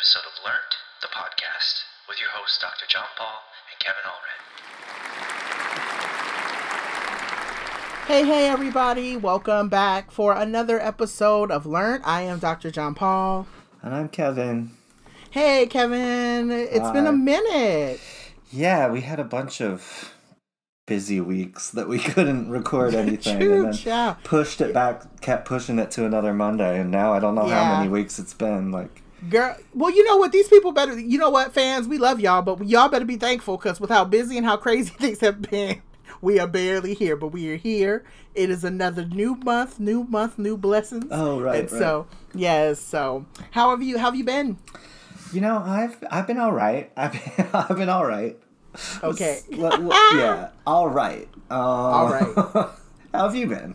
episode of Learned, the podcast, with your hosts Dr. John Paul and Kevin Allred. Hey, hey, everybody. Welcome back for another episode of Learn. I am Dr. John Paul. And I'm Kevin. Hey, Kevin. It's Hi. been a minute. Yeah, we had a bunch of busy weeks that we couldn't record anything True, and then child. pushed it back, kept pushing it to another Monday, and now I don't know Yeah. how many weeks it's been. Like, Girl, well, you know what? These people better, you know what, fans? We love y'all, but y'all better be thankful because with how busy and how crazy things have been, we are barely here, but we are here. It is another new month, new month, new blessings. Oh, right, And so, yes. So, how have you? How have you been? you know, I've I've been all right. I've been, I've been all right. Okay. Yeah, all right. Um, all right. how have you been?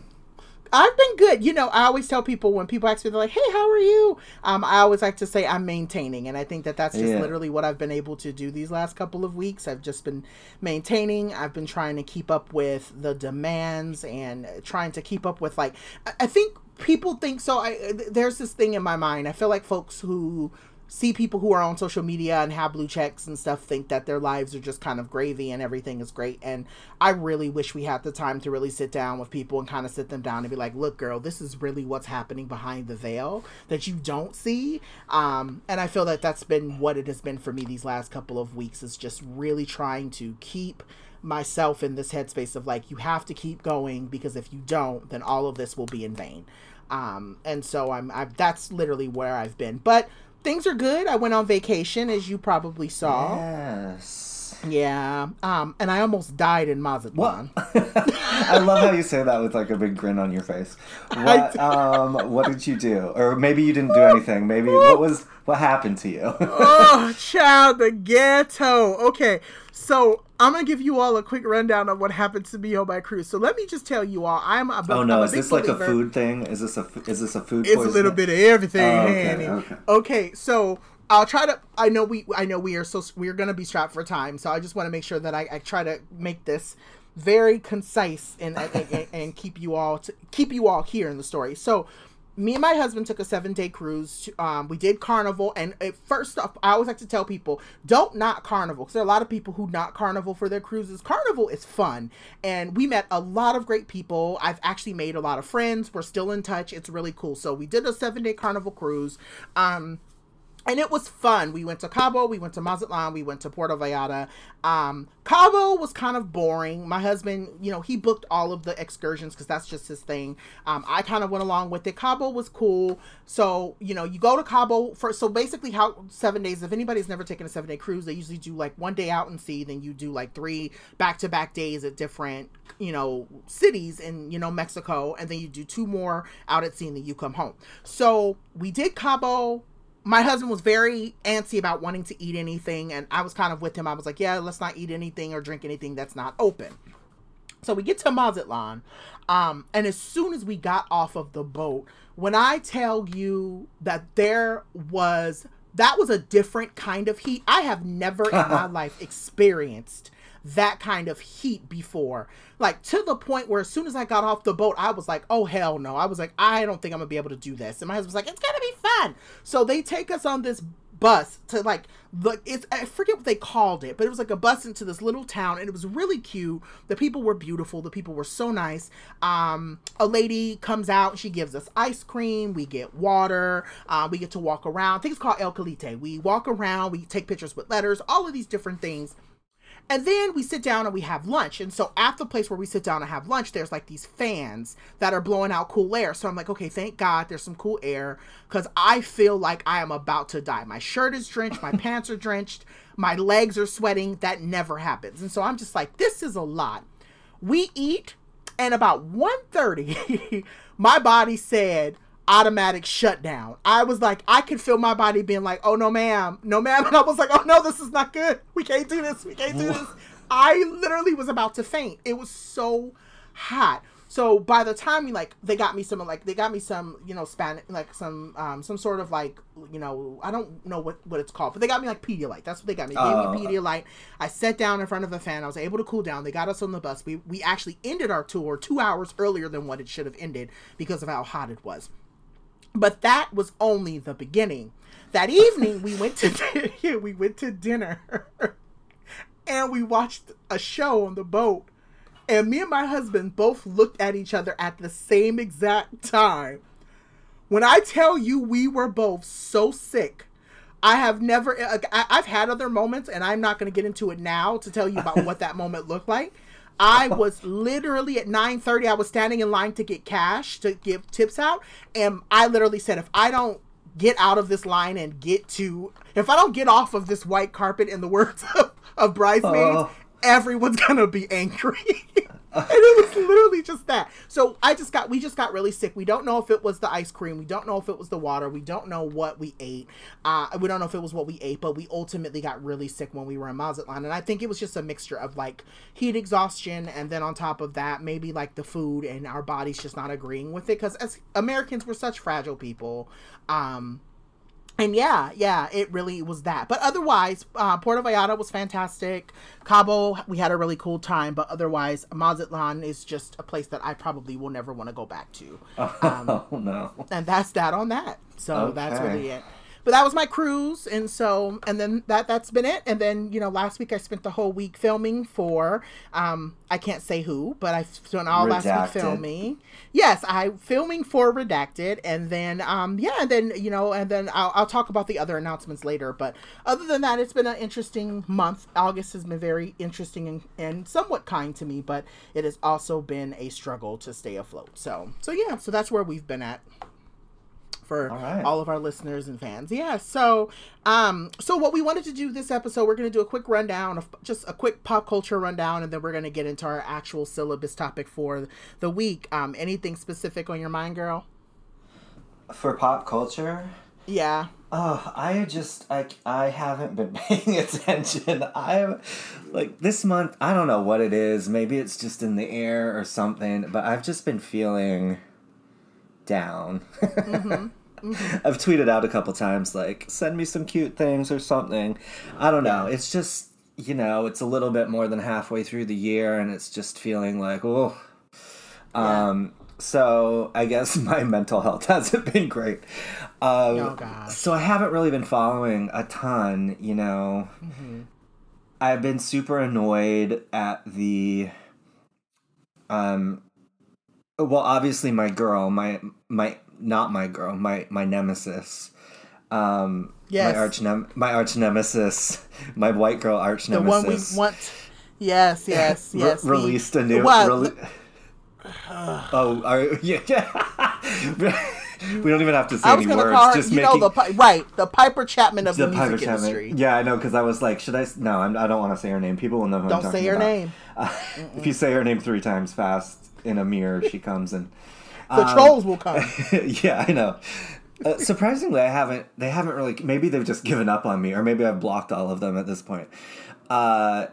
I've been good. You know, I always tell people when people ask me, they're like, "Hey, how are you?" Um, I always like to say I'm maintaining, and I think that that's just Yeah. literally what I've been able to do these last couple of weeks. I've just been maintaining. I've been trying to keep up with the demands and trying to keep up with like. I, I think people think so. I there's this thing in my mind. I feel like folks who see people who are on social media and have blue checks and stuff think that their lives are just kind of gravy and everything is great. And I really wish we had the time to really sit down with people and kind of sit them down and be like, look, girl, this is really what's happening behind the veil that you don't see. Um, and I feel that that's been what it has been for me these last couple of weeks is just really trying to keep myself in this headspace of like, you have to keep going because if you don't, then all of this will be in vain. Um, and so I'm, I've, that's literally where I've been. But things are good. I went on vacation, as you probably saw. Yes. Yeah. Um, and I almost died in Mazatlan. I love how you say that with like a big grin on your face. What um what did you do? Or maybe you didn't do anything. Maybe what was what happened to you? oh, child, the ghetto. Okay, so I'm gonna give you all a quick rundown of what happened to me on my cruise. So let me just tell you all, I'm a oh no, a is this like a food thing? Is this a is this a food It's a little bit of everything, Oh, okay, okay. Okay, so I'll try to. I know we. I know we are so. We're gonna be strapped for time, so I just want to make sure that I, I try to make this very concise and and, and, and keep you all to keep you all here in the story. So. Me and my husband took a seven day cruise. To, um, we did Carnival, and at first off, I always like to tell people don't knock Carnival because there are a lot of people who knock Carnival for their cruises. Carnival is fun, and we met a lot of great people. I've actually made a lot of friends. We're still in touch. It's really cool. So we did a seven day Carnival cruise. Um, and it was fun. We went to Cabo, we went to Mazatlan, we went to Puerto Vallarta. Um, Cabo was kind of boring. My husband, you know, he booked all of the excursions because that's just his thing. Um, I kind of went along with it. Cabo was cool. So, you know, you go to Cabo for so basically how seven days. If anybody's never taken a seven day cruise, they usually do like one day out in sea, then you do like three back to back days at different, you know, cities in, you know, Mexico, and then you do two more out at sea and then you come home. So we did Cabo my husband was very antsy about wanting to eat anything and i was kind of with him. I was like yeah let's not eat anything or drink anything that's not open. So we get to mazatlan um, and as soon as we got off of the boat when i tell you that there was that was a different kind of heat i have never in my life experienced that kind of heat before. Like to the point where as soon as I got off the boat, I was like, oh hell no. I was like, I don't think I'm gonna be able to do this. And my husband was like, it's gonna be fun. So they take us on this bus to like the it's I forget what they called it, but it was like a bus into this little town and it was really cute. The people were beautiful, the people were so nice. Um a lady comes out, she gives us ice cream, we get water, uh, we get to walk around. I think it's called El Quelite. We walk around, we take pictures with letters, all of these different things. And then we sit down and we have lunch. And so at the place where we sit down and have lunch, there's like these fans that are blowing out cool air. So I'm like, okay, thank God there's some cool air because I feel like I am about to die. My shirt is drenched, my pants are drenched, my legs are sweating. That never happens. And so I'm just like, this is a lot. We eat, and about 1.30, my body said, automatic shutdown. I was like, I could feel my body being like, oh no, ma'am, no, ma'am. And I was like, oh no, this is not good. We can't do this. We can't do this. I literally was about to faint. It was so hot. So by the time we like, they got me some like they got me some you know Spanish like some um some sort of like you know I don't know what what it's called, but they got me like Pedialyte. That's what they got me. They Oh. gave me Pedialyte. I sat down in front of a fan. I was able to cool down. They got us on the bus. We we actually ended our tour two hours earlier than what it should have ended because of how hot it was. But that was only the beginning. That evening we went to we went to dinner and we watched a show on the boat. And me and my husband both looked at each other at the same exact time. When I tell you we were both so sick, I have never I, I've had other moments and I'm not going to get into it now to tell you about what that moment looked like. I was literally at 9:30 I was standing in line to get cash to give tips out and I literally said if I don't get out of this line and get to if I don't get off of this white carpet in the words of, of bridesmaids, Oh. everyone's gonna be angry. and it was literally just that. So I just got we just got really sick. We don't know if it was the ice cream. We don't know if it was the water. We don't know what we ate. Uh, we don't know if it was what we ate, but we ultimately got really sick when we were in Mazatlan. And I think it was just a mixture of like heat exhaustion and then on top of that, maybe like the food and our bodies just not agreeing with it. Because as Americans, we're such fragile people. Um, and yeah, yeah, it really was that. But otherwise, uh, Puerto Vallarta was fantastic. Cabo, we had a really cool time. But otherwise, Mazatlan is just a place that I probably will never want to go back to. oh no. And that's that on that. So that's really it. But that was my cruise, and so and then that that's been it. And then you know, last week I spent the whole week filming for um I can't say who, but I spent all last week filming. Yes, I filming for Redacted, and then um yeah, and then you know, and then I'll, I'll talk about the other announcements later. But other than that, it's been an interesting month. August has been very interesting and, and somewhat kind to me, but it has also been a struggle to stay afloat. So so yeah, so that's where we've been at for All right. all of our listeners and fans. Yeah. So, um, so what we wanted to do this episode, we're going to do a quick rundown of just a quick pop culture rundown, and then we're going to get into our actual syllabus topic for the week. Um, anything specific on your mind, girl? For pop culture, Yeah. Oh, I just I I haven't been paying attention. I like this month. I don't know what it is. Maybe it's just in the air or something. But I've just been feeling down. I've tweeted out a couple times like send me some cute things or something. I don't know. It's just you know it's a little bit more than halfway through the year and it's just feeling like oh. Yeah. Um. So I guess my mental health hasn't been great. Um, Oh, gosh. So I haven't really been following a ton. You know, I've been super annoyed at the. Um. Well, obviously, my girl, my my not my girl, my my nemesis. Um, Yes. my arch nem- my arch nemesis, my white girl arch nemesis The one we want. Yes, yes, yes. the- released a new. What? rele- oh, are, yeah, yeah. we don't even have to say any words. her, just you making know, the right, the Piper Chapman of the, the music Piper Chapman. industry. Yeah, I know because I was like, should I? No, I'm, I don't want to say her name. People will know who I'm Don't say her about. name. Uh, if you say her name three times fast in a mirror, she comes and. The um, trolls will come. yeah, I know. Uh, surprisingly, I haven't. They haven't really. Maybe they've just given up on me, or maybe I've blocked all of them at this point. Uh,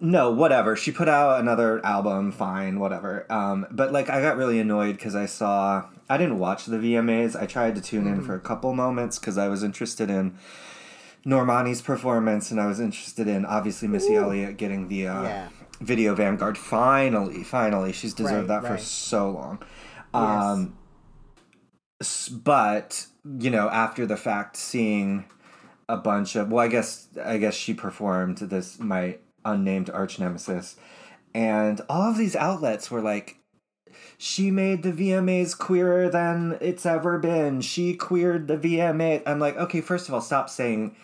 no, whatever. She put out another album. Fine, whatever. Um, but like, I got really annoyed because I saw. I didn't watch the VMAs. I tried to tune in for a couple moments because I was interested in Normani's performance, and I was interested in obviously Missy Elliott getting the uh, Yeah. Video Vanguard. Finally, finally, she's deserved Right, that for so long. Yes. Um, s- but you know, after the fact, seeing a bunch of well, I guess I guess she performed this my unnamed arch nemesis, and all of these outlets were like. She made the VMAs queerer than it's ever been. She queered the VMA. I'm like, okay, first of all, stop saying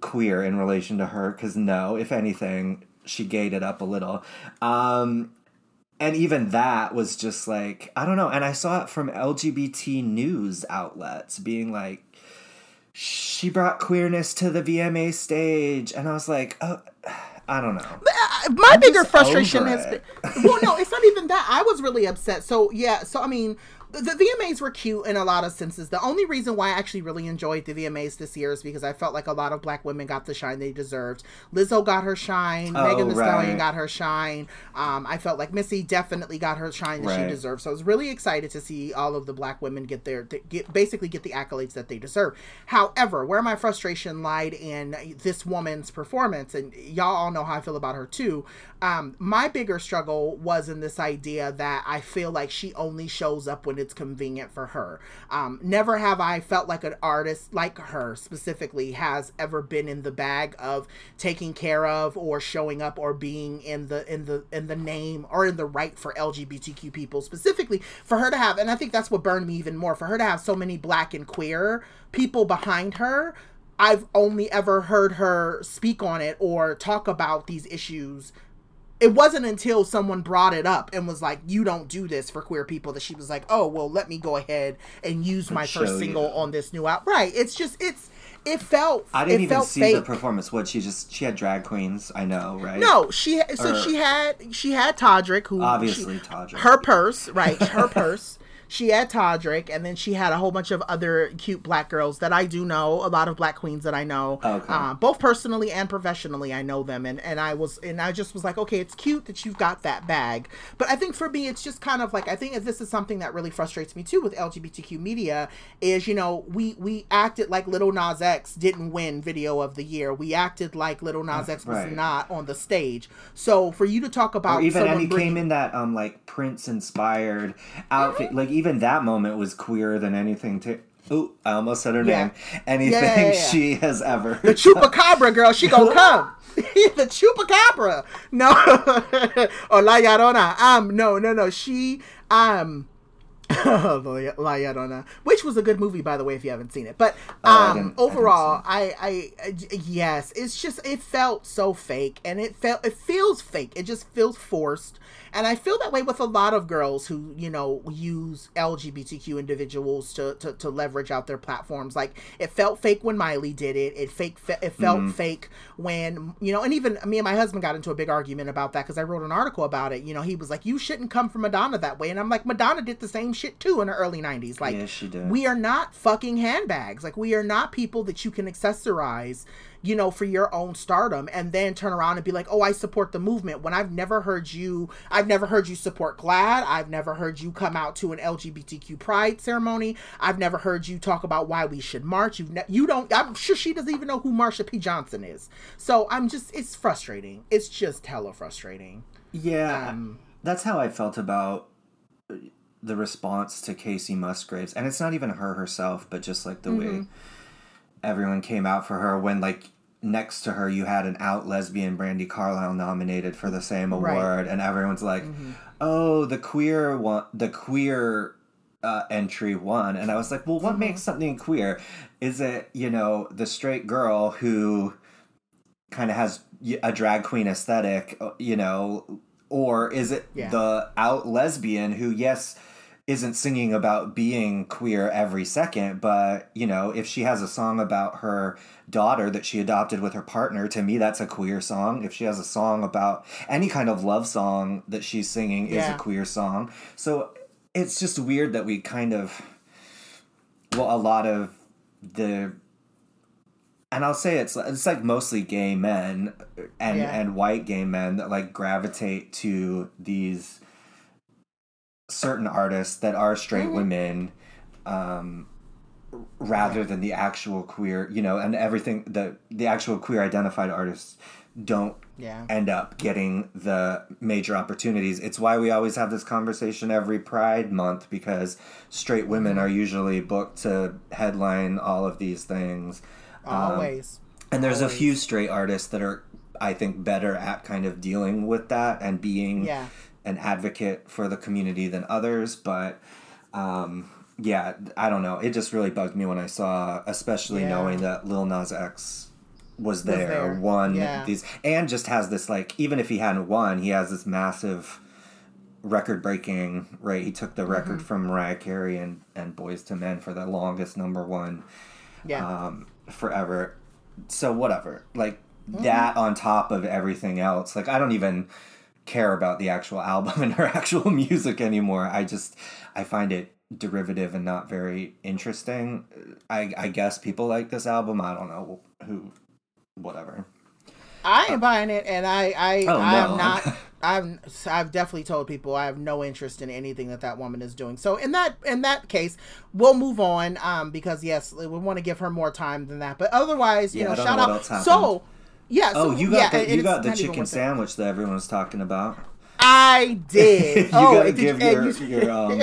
queer in relation to her, because no, if anything, she gayed it up a little. Um, and even that was just like I don't know. And I saw it from LGBT news outlets being like, she brought queerness to the VMA stage, and I was like, oh, I don't know. Uh, my bigger frustration has been well no it's not even that i was really upset so yeah so i mean the, the vmas were cute in a lot of senses. The only reason why i actually really enjoyed the vmas this year is because i felt like a lot of black women got the shine they deserved. Lizzo got her shine. Oh, megan Thee stallion got her shine. Um, i felt like missy definitely got her shine that she deserved. So i was really excited to see all of the black women get their get basically get the accolades that they deserve. However where my frustration lied in this woman's performance and y'all all know how i feel about her too um, my bigger struggle was in this idea that i feel like she only shows up when it's convenient for her. Um, never have I felt like an artist like her specifically has ever been in the bag of taking care of or showing up or being in the in the in the name or in the right for LGBTQ people specifically for her to have and I think that's what burned me even more for her to have so many black and queer people behind her I've only ever heard her speak on it or talk about these issues. It wasn't until someone brought it up and was like, "You don't do this for queer people," that she was like, "Oh, well, let me go ahead and use my show first you. single on this new album." Right? It's just it's it felt I didn't even see fake. the performance. What she just she had drag queens. I know, right? No, she so Or- she had she had Todrick who Obviously, she- Todrick. her purse right her purse. She had Todrick, and then she had a whole bunch of other cute black girls that I do know. A lot of black queens that I know, Okay. uh, both personally and professionally. I know them, and and I was and I just was like, okay, it's cute that you've got that bag. But I think for me, it's just kind of like I think this is something that really frustrates me too with LGBTQ media is you know we we acted like Lil Nas X didn't win Video of the Year. We acted like Lil Nas X was Right. not on the stage. So for you to talk about or even and he bringing- came in that um like Prince inspired outfit. Mm-hmm. Like even that moment was queerer than anything. To oh, I almost said her Yeah. name. Anything Yeah, yeah, she has ever. the chupacabra girl, she gonna come. the chupacabra. No, or La Llorona. Um, no, no, no. She um. La Llorona, which was a good movie by the way, if you haven't seen it. But Oh, um, didn't- I overall, I, I, I, yes, it's just it felt so fake, and it felt it feels fake. It just feels forced, and I feel that way with a lot of girls who you know use LGBTQ individuals to to, to leverage out their platforms. Like it felt fake when Miley did it. It fake. It felt Mm-hmm. fake when you know, and even me and my husband got into a big argument about that because I wrote an article about it. You know, he was like, "You shouldn't come from Madonna that way," and I'm like, Madonna did the same shit too in the early '90s. Like, Yeah, we are not fucking handbags. Like, we are not people that you can accessorize. You know, for your own stardom, and then turn around and be like, "Oh, I support the movement." When I've never heard you, I've never heard you support GLAAD. I've never heard you come out to an LGBTQ pride ceremony. I've never heard you talk about why we should march. You, ne- you don't. I'm sure she doesn't even know who Marsha P. Johnson is. So I'm just, it's frustrating. It's just hella frustrating. Yeah, Um, that's how I felt about the response to Kacey Musgraves, and it's not even her herself, but just like the way Mm-hmm. everyone came out for her when like next to her you had an out lesbian Brandi Carlile nominated for the same award, Right. Mm-hmm. and everyone's like, "Oh, the queer one, the queer." Uh, entry one and i was like well Mm-hmm. what makes something queer is it you know the straight girl who kind of has a drag queen aesthetic, uh, you know, or is it Yeah. the out lesbian who, yes, isn't singing about being queer every second, but you know, if she has a song about her daughter that she adopted with her partner, to me, that's a queer song. If she has a song about any kind of love song that she's singing, is a queer song. So it's just weird that we kind of, well, a lot of the and I'll say it's it's like mostly gay men uh, and Yeah. and white gay men that like gravitate to these certain artists that are straight Mm-hmm. women um rather than the actual queer you know and everything the the actual queer identified artists don't Yeah. end up getting the major opportunities. It's why we always have this conversation every Pride month because straight women are usually booked to headline all of these things. Um, Always. and there's always. a few straight artists that are, I think, better at kind of dealing with that and being Yeah. An advocate for the community than others. But um, yeah, I don't know. It just really bugged me when I saw, especially Yeah. knowing that Lil Nas X was there, there. won Yeah. these, and just has this like, even if he hadn't won, he has this massive record breaking right he took the record Mm-hmm. from mariah carey and and Boyz II Men for the longest number one Yeah. um, forever. So whatever, like Mm-hmm. that on top of everything else. Like I don't even care about the actual album and her actual music anymore. I just I find it derivative and not very interesting. I I guess people like this album. I don't know who, whatever. I ain't buying it, and I, I, Oh, I no. am not. I'm. I've definitely told people I have no interest in anything that that woman is doing. So in that, in that case, we'll move on. Um, because yes, we want to give her more time than that. But otherwise, you Yeah, know, shout out. else happened. So, yeah. Oh, you got yeah, the you got the chicken sandwich that everyone was talking about. I did. You oh, gotta did give and your- you- your, um,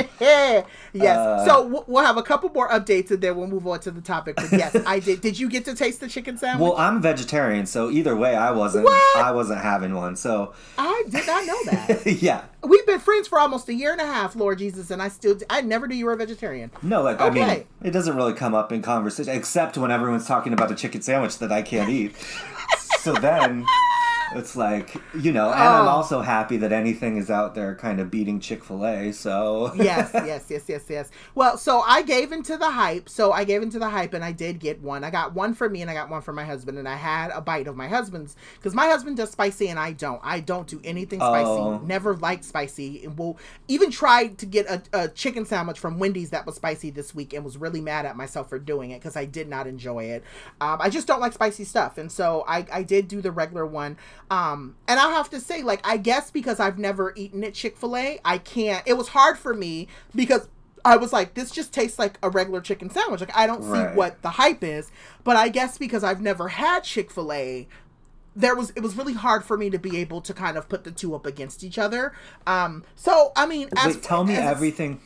yes. uh, so we'll- we'll have a couple more updates and then we'll move on to the topic. But yes, I did. Did you get to taste the chicken sandwich? Well, I'm a vegetarian, so either way, I wasn't. What? I wasn't having one. So I did not know that. yeah, We've been friends for almost a year and a half, Lord Jesus, and I still I never knew you were a vegetarian. no, like I mean, it doesn't really come up in conversation except when everyone's talking about the chicken sandwich that I can't eat. So then. It's like you know, and I'm Oh. also happy that anything is out there kind of beating Chick Fil A. So yes, yes, yes, yes, yes. Well, so I gave into the hype. So I gave into the hype, and I did get one. I got one for me, and I got one for my husband, and I had a bite of my husband's because my husband does spicy, and I don't. I don't do anything spicy. Oh. Never liked spicy, and will even tried to get a, a chicken sandwich from Wendy's that was spicy this week, and was really mad at myself for doing it because I did not enjoy it. Um, I just don't like spicy stuff, and so I I did do the regular one. Um, and I'll have to say, like, I guess because I've never eaten at Chick Fil A, I can't. It was hard for me because I was like, this just tastes like a regular chicken sandwich. Like, I don't see what the hype is. But I guess because I've never had Chick Fil A, there was it was really hard for me to be able to kind of put the two up against each other. Um, so I mean, as, Wait, tell me everything.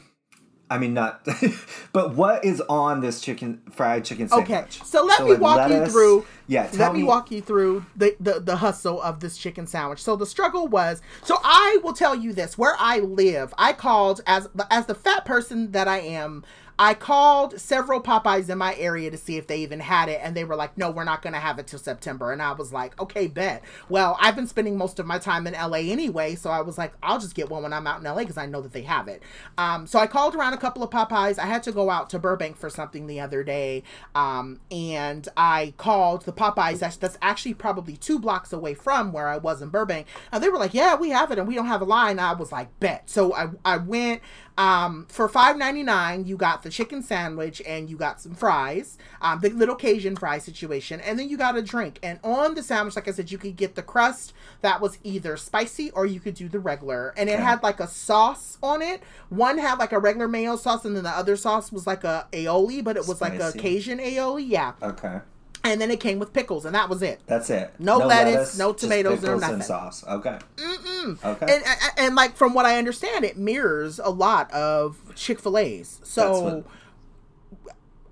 I mean, not, but what is on this chicken fried chicken sandwich? Okay, so let me like, walk you through. Yeah, let tell me, walk you through the, the the hustle of this chicken sandwich. So the struggle was. So I will tell you this: where I live, I called as as the fat person that I am. I called several Popeyes in my area to see if they even had it, and they were like, "No, we're not going to have it till September." And I was like, "Okay, bet." Well, I've been spending most of my time in LA anyway, so I was like, "I'll just get one when I'm out in LA because I know that they have it." Um, so I called around a couple of Popeyes. I had to go out to Burbank for something the other day, um, and I called the Popeyes that's, that's actually probably two blocks away from where I was in Burbank, and they were like, "Yeah, we have it, and we don't have a line." I was like, "Bet." So I I went um, for five ninety nine. You got the chicken sandwich and you got some fries, um, the little Cajun fry situation, and then you got a drink. And on the sandwich, like I said, you could get the crust that was either spicy or you could do the regular, and it Okay. had like a sauce on it. One had like a regular mayo sauce, and then the other sauce was like a aioli, but it was like a Cajun aioli, yeah. Okay, And then it came with pickles, and that was it. that's it. No lettuce, no tomatoes, no pickles nothing. and sauce. Okay. Mm-mm. Okay. And, and and like from what I understand, it mirrors a lot of Chick Fil A's. So.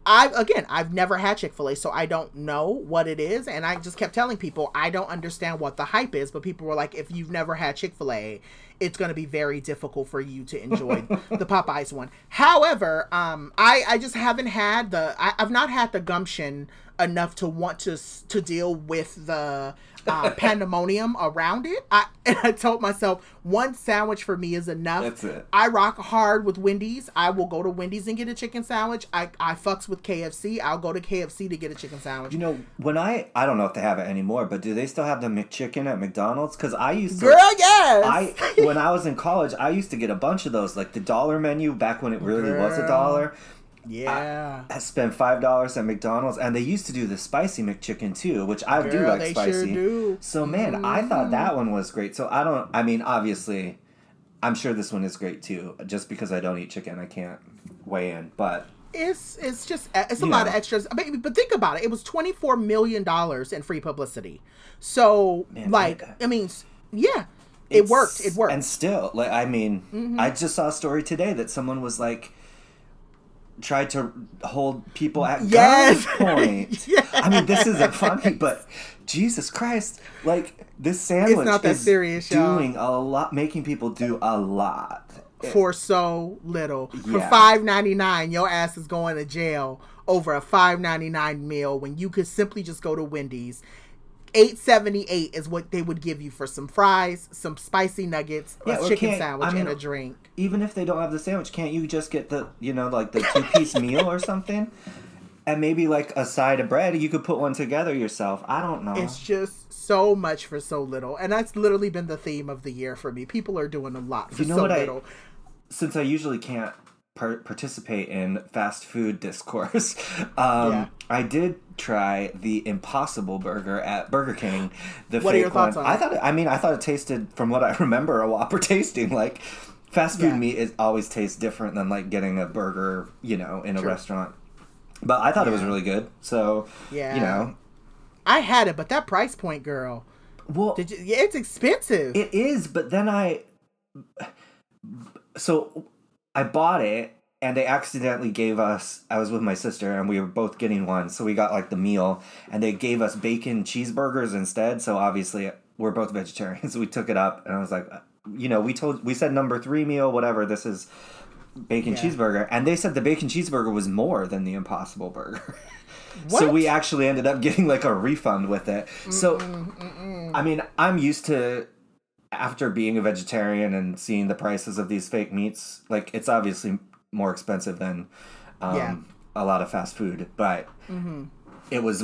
I again, I've never had Chick Fil A, so I don't know what it is, and I just kept telling people I don't understand what the hype is. But people were like, if you've never had Chick Fil A, it's going to be very difficult for you to enjoy the Popeyes one. However, um, I I just haven't had the I, I've not had the gumption enough to want to to deal with the uh, pandemonium around it. I and I told myself one sandwich for me is enough. That's it. I rock hard with Wendy's. I will go to Wendy's and get a chicken sandwich. I, I fucks with KFC. I'll go to KFC to get a chicken sandwich. You know, when I I don't know if they have it anymore, but do they still have the McChicken at McDonald's? Because I used to. Girl, yes. I when I was in college, I used to get a bunch of those, like the dollar menu back when it really was a dollar. Yeah. I spent five dollars at McDonald's, and they used to do the spicy McChicken too, which I do like they sure spicy. do. So man, I thought that one was great. So I don't. I mean, obviously, I'm sure this one is great too. Just because I don't eat chicken, I can't weigh in. But It's it's just it's a lot know. of extras. But, but think about it. It was twenty four million dollars in free publicity. So Man, like that- I mean, yeah, it worked. It worked. And still, like I mean, Mm-hmm. I just saw a story today that someone was like tried to hold people at Yes. gunpoint. I mean, this isn't funny, but Jesus Christ, like this sandwich not that is serious, y'all. doing a lot, making people do a lot. for so little. For five ninety nine, your ass is going to jail over a five ninety nine meal when you could simply just go to Wendy's. Eight seventy eight is what they would give you for some fries, some spicy nuggets, Yeah, a chicken sandwich, I mean, and a drink. Even if they don't have the sandwich, can't you just get the you know like the two piece meal or something? And maybe like a side of bread, you could put one together yourself. I don't know. It's just so much for so little, and that's literally been the theme of the year for me. People are doing a lot for You know so what I- little. since I usually can't par- participate in fast food discourse, um, Yeah. I did try the Impossible Burger at Burger King. The What are your fake one. thoughts on I it? thought. It, I mean, I thought it tasted, from what I remember, a Whopper tasting like. Fast food Yeah. meat is always tastes different than like getting a burger, you know, in a restaurant. But I thought it was really good. So Yeah. you know, I had it, but that price point, girl, well, did you, yeah, it's expensive. It is, but then I so I bought it and they accidentally gave us I was with my sister and we were both getting one so we got like the meal and they gave us bacon cheeseburgers instead so obviously we're both vegetarians we took it up and I was like uh, you know we told we said number 3 meal whatever this is bacon Yeah. cheeseburger and they said the bacon cheeseburger was more than the impossible burger. So we actually ended up getting like a refund with it. So I mean I'm used to after being a vegetarian and seeing the prices of these fake meats, like it's obviously more expensive than um, Yeah. a lot of fast food, but it was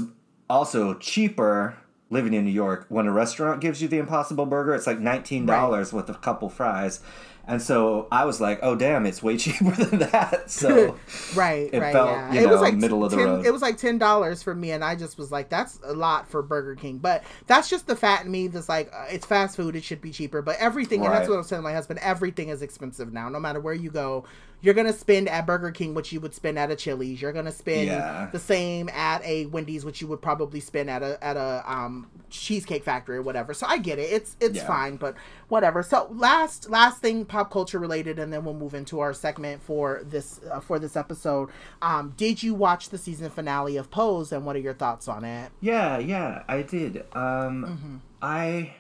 also cheaper living in New York when a restaurant gives you the Impossible Burger. It's like nineteen dollars with a couple fries, and so I was like, "Oh damn, it's way cheaper than that." So Right, It right, felt, yeah. you it was like middle of the 10 road. It was like ten dollars for me, and I just was like, "That's a lot for Burger King." But that's just the fat in me that's like, uh, it's fast food; it should be cheaper. But everything, and that's what I was telling my husband. Everything is expensive now. No matter where you go, you're gonna spend at Burger King what you would spend at a Chili's. You're gonna spend Yeah. the same at a Wendy's, which you would probably spend at a at a um, cheesecake factory or whatever. So I get it. It's it's Yeah. fine, but whatever. So last last thing pop culture related, and then we'll move into our segment for this uh, for this episode. Um, did you watch the season finale of Pose, and what are your thoughts on it? Yeah, yeah, I did. Um I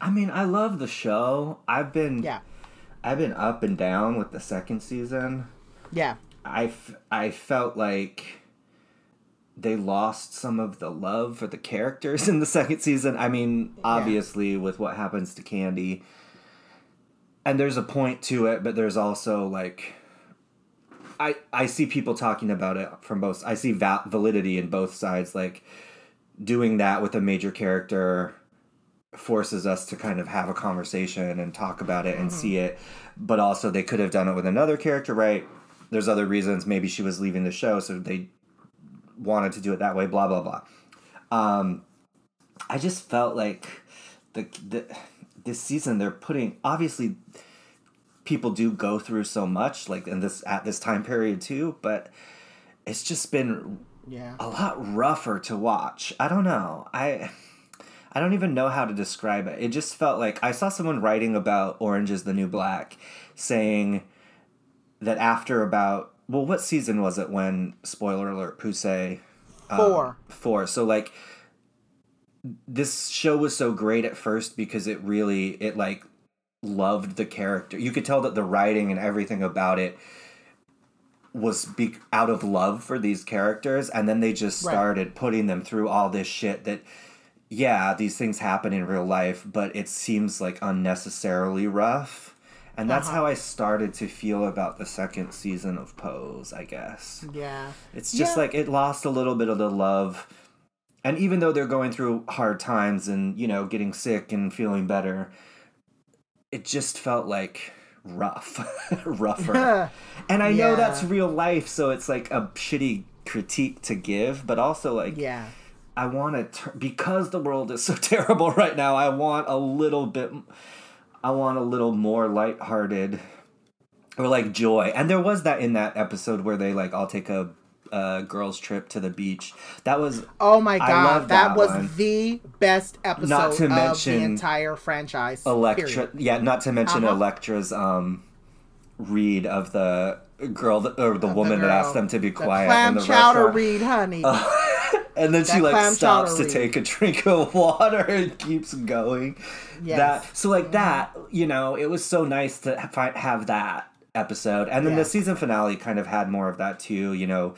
I mean, I love the show. I've been Yeah, I've been up and down with the second season. yeah, I, f- I felt like they lost some of the love for the characters in the second season. I mean, obviously with what happens to Candy. And there's a point to it, but there's also like I I see people talking about it from both I see val- validity in both sides like doing that with a major character forces us to kind of have a conversation and talk about it and see it but also they could have done it with another character right there's other reasons maybe she was leaving the show so they wanted to do it that way blah blah blah um i just felt like the, the this season they're putting obviously people do go through so much like in this at this time period too but it's just been yeah. a lot rougher to watch. I don't know. I I don't even know how to describe it. It just felt like I saw someone writing about Orange is the New Black saying that after about well what season was it when spoiler alert Poussey um, Four. four. So like this show was so great at first because it really it like loved the character. You could tell that the writing and everything about it was be- out of love for these characters and then they just Right. started putting them through all this shit that yeah, these things happen in real life, but it seems like unnecessarily rough. And that's Uh-huh. how I started to feel about the second season of Pose, I guess. Yeah. It's just Yeah. like it lost a little bit of the love. And even though they're going through hard times and, you know, getting sick and feeling better, it just felt like rough, rougher. and I know that's real life, so it's like a shitty critique to give, but also like Yeah. I want to tur- because the world is so terrible right now. I want a little bit I want a little more lighthearted or like joy. And there was that in that episode where they like I'll take a uh, girls trip to the beach. That was Oh my god, that, that was one. the best episode Not to of mention the entire franchise. Elektra. period. Yeah, not to mention Uh-huh. Elektra's um read of the girl that, or the woman that girl. asked them to be The quiet clam in the chowder restaurant. read, honey. and then she like stops to take a drink of water and keeps going. Yes. That so like that, you know, it was so nice to have that episode, and then the season finale kind of had more of that too. You know,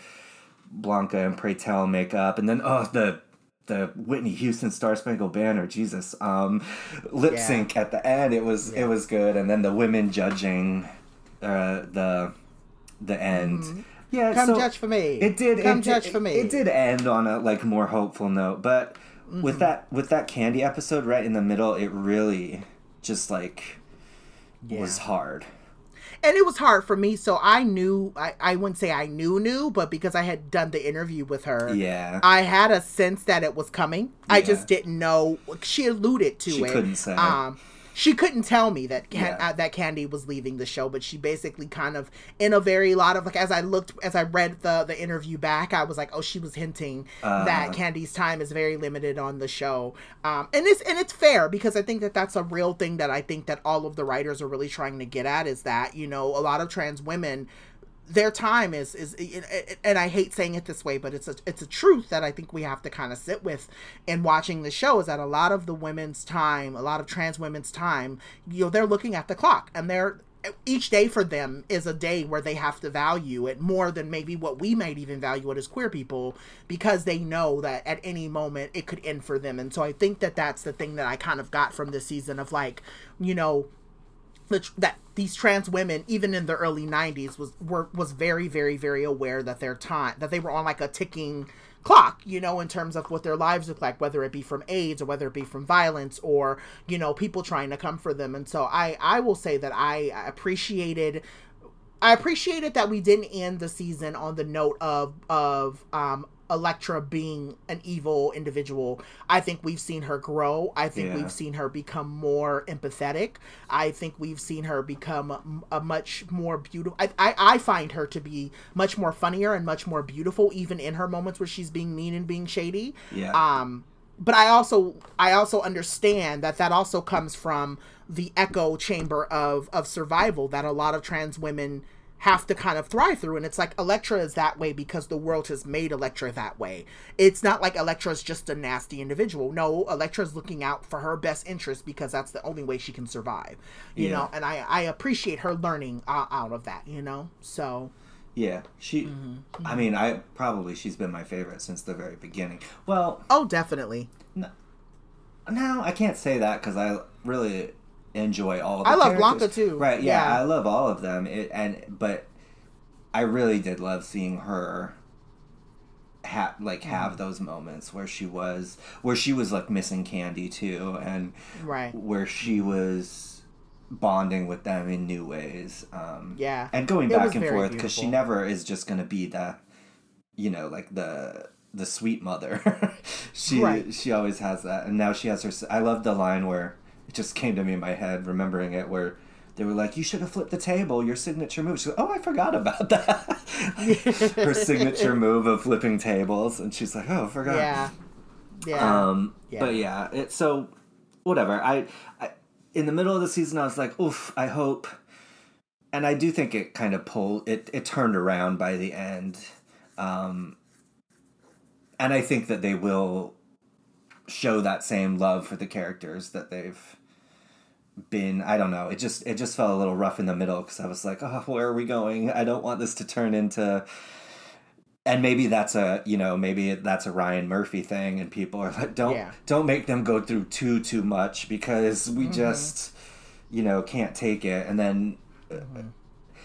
Blanca and Pray Tell make up, and then oh the the Whitney Houston Star Spangled Banner, Jesus, um, lip Yeah. sync at the end. It was Yeah. it was good, and then the women judging uh, the the end. Yeah. Come so judge for me. It did. Come it judge did, for me. It did end on a like more hopeful note, but Mm-hmm. with that with that candy episode right in the middle, it really just like was hard. and it was hard for me so i knew I, I wouldn't say i knew knew but because i had done the interview with her Yeah. i had a sense that it was coming i just didn't know she alluded to it. She it couldn't say. um she couldn't tell me that Can- Yeah. uh, that Candy was leaving the show, but she basically kind of in a very lot of like as I looked as I read the the interview back, I was like, oh, she was hinting that Uh. Candy's time is very limited on the show, um, and it's and it's fair because I think that that's a real thing that I think that all of the writers are really trying to get at is that you know a lot of trans women their time is is and I hate saying it this way, but it's a it's a truth that I think we have to kind of sit with in watching the show is that a lot of the women's time, a lot of trans women's time, you know, they're looking at the clock and they're each day for them is a day where they have to value it more than maybe what we might even value it as queer people because they know that at any moment it could end for them. And so i think that that's the thing that i kind of got from this season of like you know the, that these trans women even in the early 90s was were was very very very aware that their time that they were on like a ticking clock you know in terms of what their lives look like whether it be from aids or whether it be from violence or you know people trying to come for them. And so i i will say that i appreciated I appreciated that we didn't end the season on the note of of um Elektra being an evil individual. I think we've seen her grow. I think Yeah. we've seen her become more empathetic. I think we've seen her become a, a much more beautiful. I, I I find her to be much more funnier and much more beautiful, even in her moments where she's being mean and being shady Yeah. um but i also i also understand that that also comes from the echo chamber of of survival that a lot of trans women have to kind of thrive through and it's like elektra is that way because the world has made elektra that way it's not like elektra is just a nasty individual no elektra is looking out for her best interest because that's the only way she can survive you Yeah. know and i i appreciate her learning uh, out of that you know so Yeah, she. Mm-hmm. I mean, I probably she's been my favorite since the very beginning. Well, oh definitely No, no, I can't say that because I really enjoy all. The I love characters. Blanca, too. Right? Yeah, Yeah. I love all of them. It, and but I really did love seeing her. Ha- like Mm. have those moments where she was where she was like missing candy too and right where she was bonding with them in new ways um yeah and going It back and forth because she never is just gonna be the you know like the the sweet mother she Right. she always has that and now she has her i love the line where it just came to me in my head remembering it where they were like you should have flipped the table your signature move she's like oh i forgot about that her signature move of flipping tables and she's like oh i forgot yeah yeah um, Yeah. but yeah, it so whatever. I, I in the middle of the season, I was like, oof. I hope, and I do think it kind of pulled it. It turned around by the end, um, and I think that they will show that same love for the characters that they've been i don't know it just it just felt a little rough in the middle because i was like oh where are we going i don't want this to turn into and maybe that's a you know maybe that's a Ryan Murphy thing and people are like don't Yeah. don't make them go through too too much because we Mm-hmm. just you know can't take it and then Mm-hmm.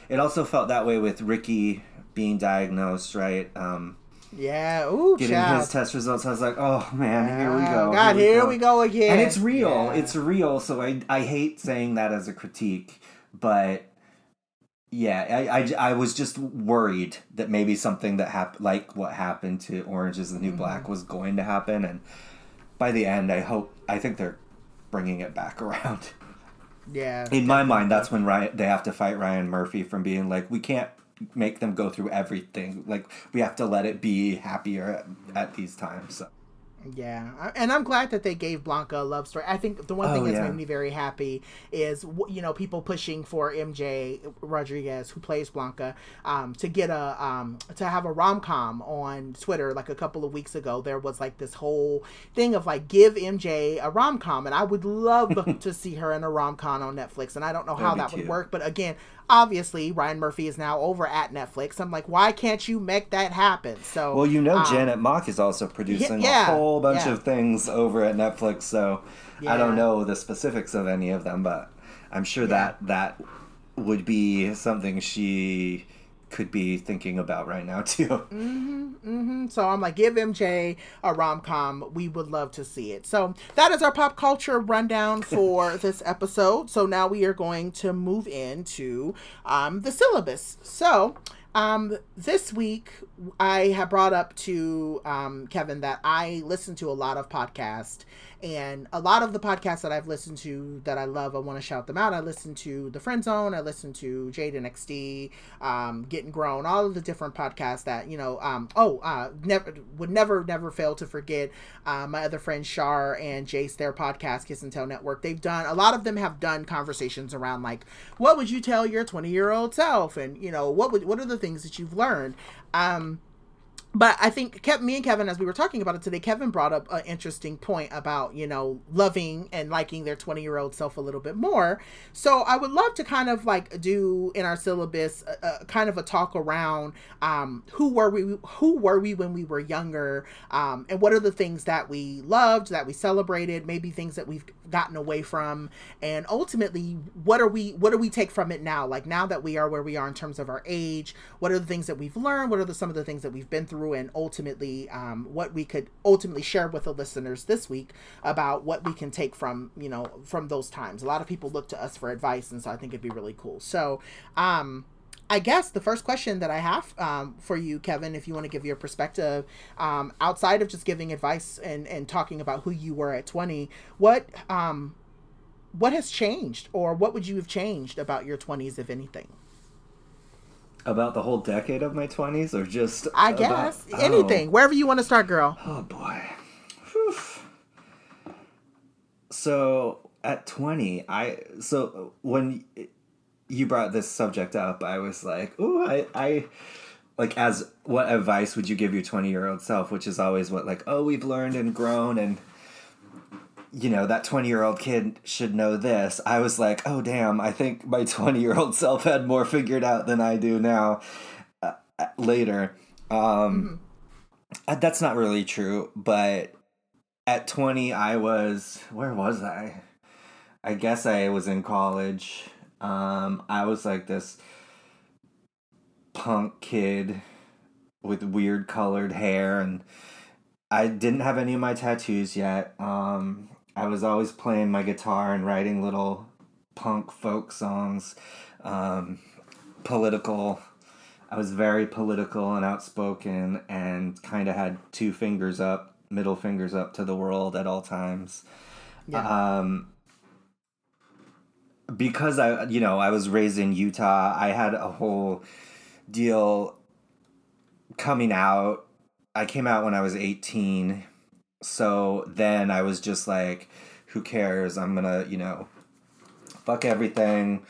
it also felt that way with Ricky being diagnosed right um Yeah, ooh, getting child. his test results I was like oh man here we go God, here we go again. and it's real Yeah. it's real so I I hate saying that as a critique but yeah, I, I, I was just worried that maybe something that happened, like what happened to Orange is the New Mm-hmm. Black, was going to happen. And by the end, I hope, I think they're bringing it back around. yeah. In my mind, that's when Ryan, they have to fight Ryan Murphy from being like, we can't make them go through everything. Like, we have to let it be happier at, at these times. So. Yeah, and I'm glad that they gave Blanca a love story. I think the one thing Oh, that's yeah. made me very happy is you know people pushing for MJ Rodriguez, who plays Blanca, um, to get a um, to have a rom com on Twitter. Like a couple of weeks ago, there was like this whole thing of like give MJ a rom com, and I would love to see her in a rom com on Netflix. And I don't know how That'd that would work, but again, obviously Ryan Murphy is now over at Netflix. I'm like, why can't you make that happen? So Well, you know, um, Janet Mock is also producing yeah, a whole bunch yeah. of things over at Netflix. So I don't know the specifics of any of them, but I'm sure that that would be something she could be thinking about right now too. Mm-hmm. So I'm like, give MJ a rom com. We would love to see it. So that is our pop culture rundown for this episode. So now we are going to move into um, the syllabus. So Um, this week, I have brought up to um, Kevin that I listen to a lot of podcasts, and a lot of the podcasts that I've listened to that I love, I want to shout them out. I listen to The Friend Zone, I listen to Jade XD, um, Getting Grown, all of the different podcasts that, you know, um, oh, uh, never would never, never fail to forget uh, my other friend Shar and Jace, their podcast, Kiss and Tell Network. They've done, a lot of them have done conversations around like, what would you tell your 20 year old self? And, you know, what would, what are the things that you've learned? Um, but I think Kev, me and Kevin, as we were talking about it today, Kevin brought up an interesting point about you know loving and liking their twenty year old self a little bit more. So I would love to kind of like do in our syllabus a, a kind of a talk around um, who were we, who were we when we were younger, um, and what are the things that we loved, that we celebrated, maybe things that we've gotten away from, and ultimately what are we what do we take from it now? Like now that we are where we are in terms of our age, what are the things that we've learned? What are the some of the things that we've been through? And ultimately um, what we could ultimately share with the listeners this week about what we can take from you know from those times a lot of people look to us for advice and so i think it'd be really cool so um I guess the first question that I have um, for you, Kevin, if you want to give your perspective, um, outside of just giving advice and, and talking about who you were at 20, what um, what has changed or what would you have changed about your 20s, if anything? About the whole decade of my 20s or just I guess about, anything. Oh. Wherever you want to start, girl. Oh boy. Whew. So at 20, I so when you brought this subject up, I was like, "Ooh, I I like as what advice would you give your 20-year-old self?" which is always what like, "Oh, we've learned and grown and you know, that 20 year old kid should know this. I was like, oh, damn, I think my 20 year old self had more figured out than I do now uh, uh later. Um, mm-hmm. That's not really true, but at 20, I was, where was I? I guess I was in college. Um, I was like this punk kid with weird colored hair and I didn't have any of my tattoos yet. Um, I was always playing my guitar and writing little punk folk songs, um, political. I was very political and outspoken and kind of had two fingers up, middle fingers up to the world at all times. Yeah. Um, because I, you know, I was raised in Utah, I had a whole deal coming out. I came out when I was 18 so then I was just like, who cares? I'm gonna, you know, fuck everything.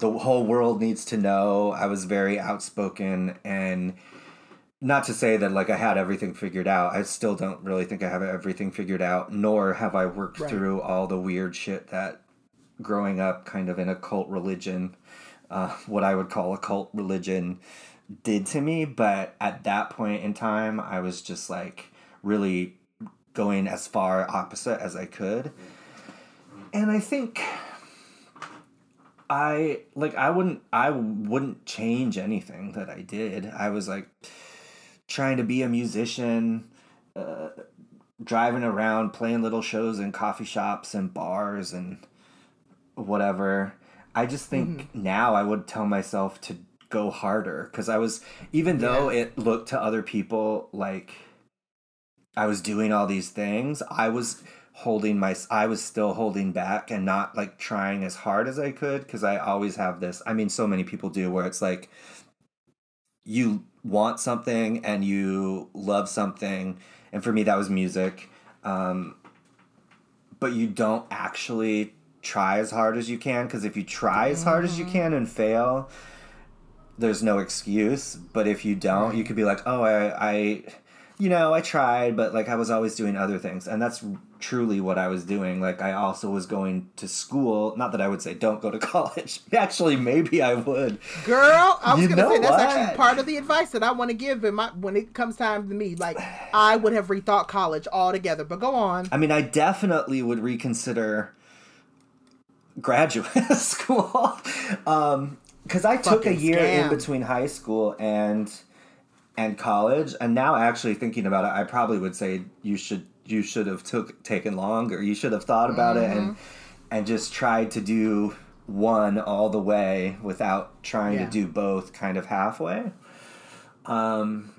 The whole world needs to know. I was very outspoken and not to say that like I had everything figured out. I still don't really think I have everything figured out, nor have I worked right. through all the weird shit that growing up kind of in a cult religion, uh, what I would call a cult religion, did to me. But at that point in time, I was just like really going as far opposite as I could. And I think I like I wouldn't I wouldn't change anything that I did. I was like trying to be a musician, uh, driving around playing little shows in coffee shops and bars and whatever. I just think mm-hmm. now I would tell myself to go harder because I was even though yeah. it looked to other people like I was doing all these things, I was holding my I was still holding back and not like trying as hard as I could because I always have this. I mean, so many people do where it's like you want something and you love something, and for me that was music. Um, but you don't actually try as hard as you can because if you try as hard as you can and fail, there's no excuse. But if you don't, you could be like, oh, I I you know, I tried, but like I was always doing other things. And that's truly what I was doing. Like I also was going to school. Not that I would say don't go to college. actually, maybe I would. Girl, I was you gonna say that's what? actually part of the advice that I want to give. And my when it comes time to me, like I would have rethought college altogether. But go on. I mean, I definitely would reconsider graduate school. um, because I took a year scam. in between high school and and college and now actually thinking about it i probably would say you should you should have took taken longer you should have thought about mm-hmm. it and mm-hmm. and just tried to do one all the way without trying Yeah. to do both kind of halfway. Um,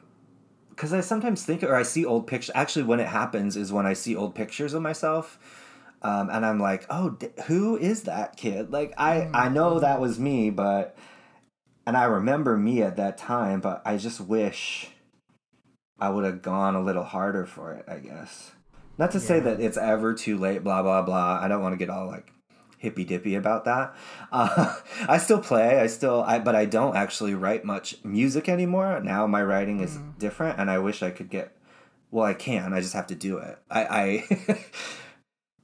because I sometimes think, or I see old pictures. Actually, when it happens is when I see old pictures of myself, um, and I'm like, "Oh, d- who is that kid?" Like, I I know that was me, but and I remember me at that time, but I just wish I would have gone a little harder for it. I guess not to say that it's ever too late. Blah blah blah. I don't want to get all like hippy dippy about that. Uh, I still play. I still. I but I don't actually write much music anymore. Now my writing is different, and I wish I could get. Well, I can. I just have to do it. I I,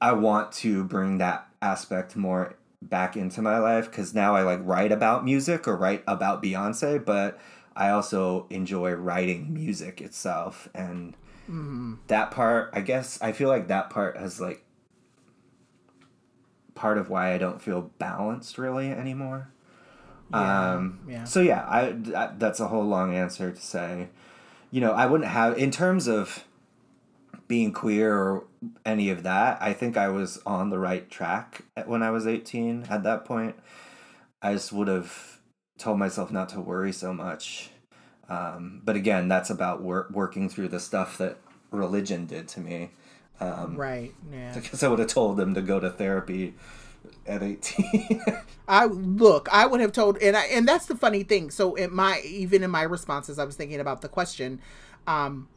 I want to bring that aspect more back into my life because now I like write about music or write about Beyonce, but I also enjoy writing music itself and that part. I guess I feel like that part has like part of why I don't feel balanced really anymore. Yeah, um, yeah. So yeah, I, I that's a whole long answer to say, you know, I wouldn't have in terms of being queer or any of that. I think I was on the right track at- when I was eighteen. At that point, I just would have told myself not to worry so much. Um, but again, that's about wor- working through the stuff that religion did to me. Um, Right. Yeah. because I would have told them to go to therapy at 18. I look, I would have told, and I, and that's the funny thing. So in my even in my responses, I was thinking about the question. Um,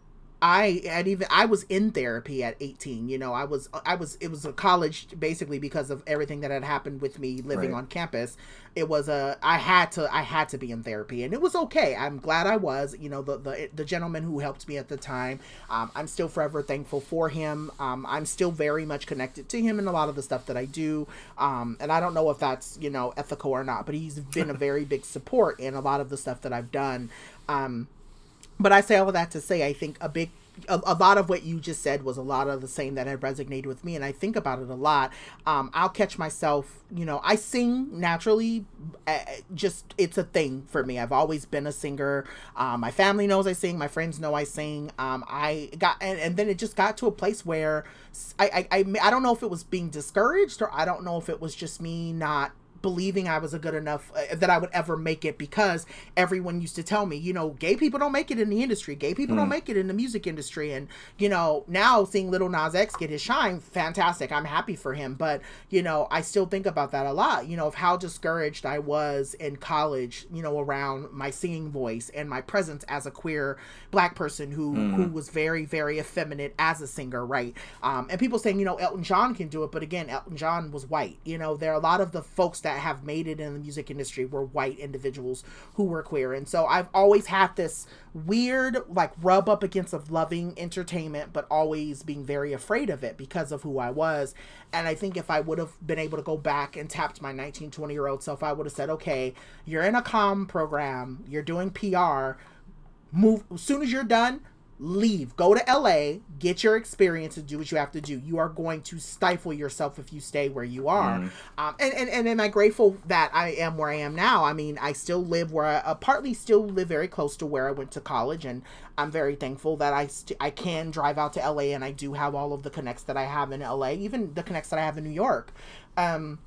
I had even I was in therapy at 18. You know, I was I was it was a college basically because of everything that had happened with me living Right. on campus. It was a I had to I had to be in therapy, and it was okay. I'm glad I was. You know, the the the gentleman who helped me at the time. Um, I'm still forever thankful for him. Um, I'm still very much connected to him in a lot of the stuff that I do. Um, and I don't know if that's you know ethical or not, but he's been a very big support in a lot of the stuff that I've done. Um, but I say all that to say I think a big a, a lot of what you just said was a lot of the same that had resonated with me and I think about it a lot. Um, I'll catch myself, you know, I sing naturally uh, just it's a thing for me. I've always been a singer. Um, my family knows I sing, my friends know I sing. Um, I got and, and then it just got to a place where I, I i i don't know if it was being discouraged or I don't know if it was just me not believing I was a good enough uh, that I would ever make it because everyone used to tell me, you know, gay people don't make it in the industry. Gay people don't make it in the music industry. And, you know, now seeing Lil Nas X get his shine, fantastic. I'm happy for him. But, you know, I still think about that a lot, you know, of how discouraged I was in college, you know, around my singing voice and my presence as a queer black person who, who was very, very effeminate as a singer, right? Um, and people saying, you know, Elton John can do it. But again, Elton John was white. You know, there are a lot of the folks that have made it in the music industry were white individuals who were queer. And so I've always had this weird, like, rub up against of loving entertainment, but always being very afraid of it because of who I was. And I think if I would have been able to go back and tapped my 19, 20 year old self, I would have said, okay, you're in a comm program, you're doing PR, move as soon as you're done leave. Go to la get your experience and do what you have to do. You are going to stifle yourself if you stay where you are. Um, and, and and am i grateful that i am where i am now? I mean i still live where i uh, partly still live very close to where i went to college and i'm very thankful that i st- i can drive out to la and i do have all of the connects that i have in la even the connects that i have in new york. Um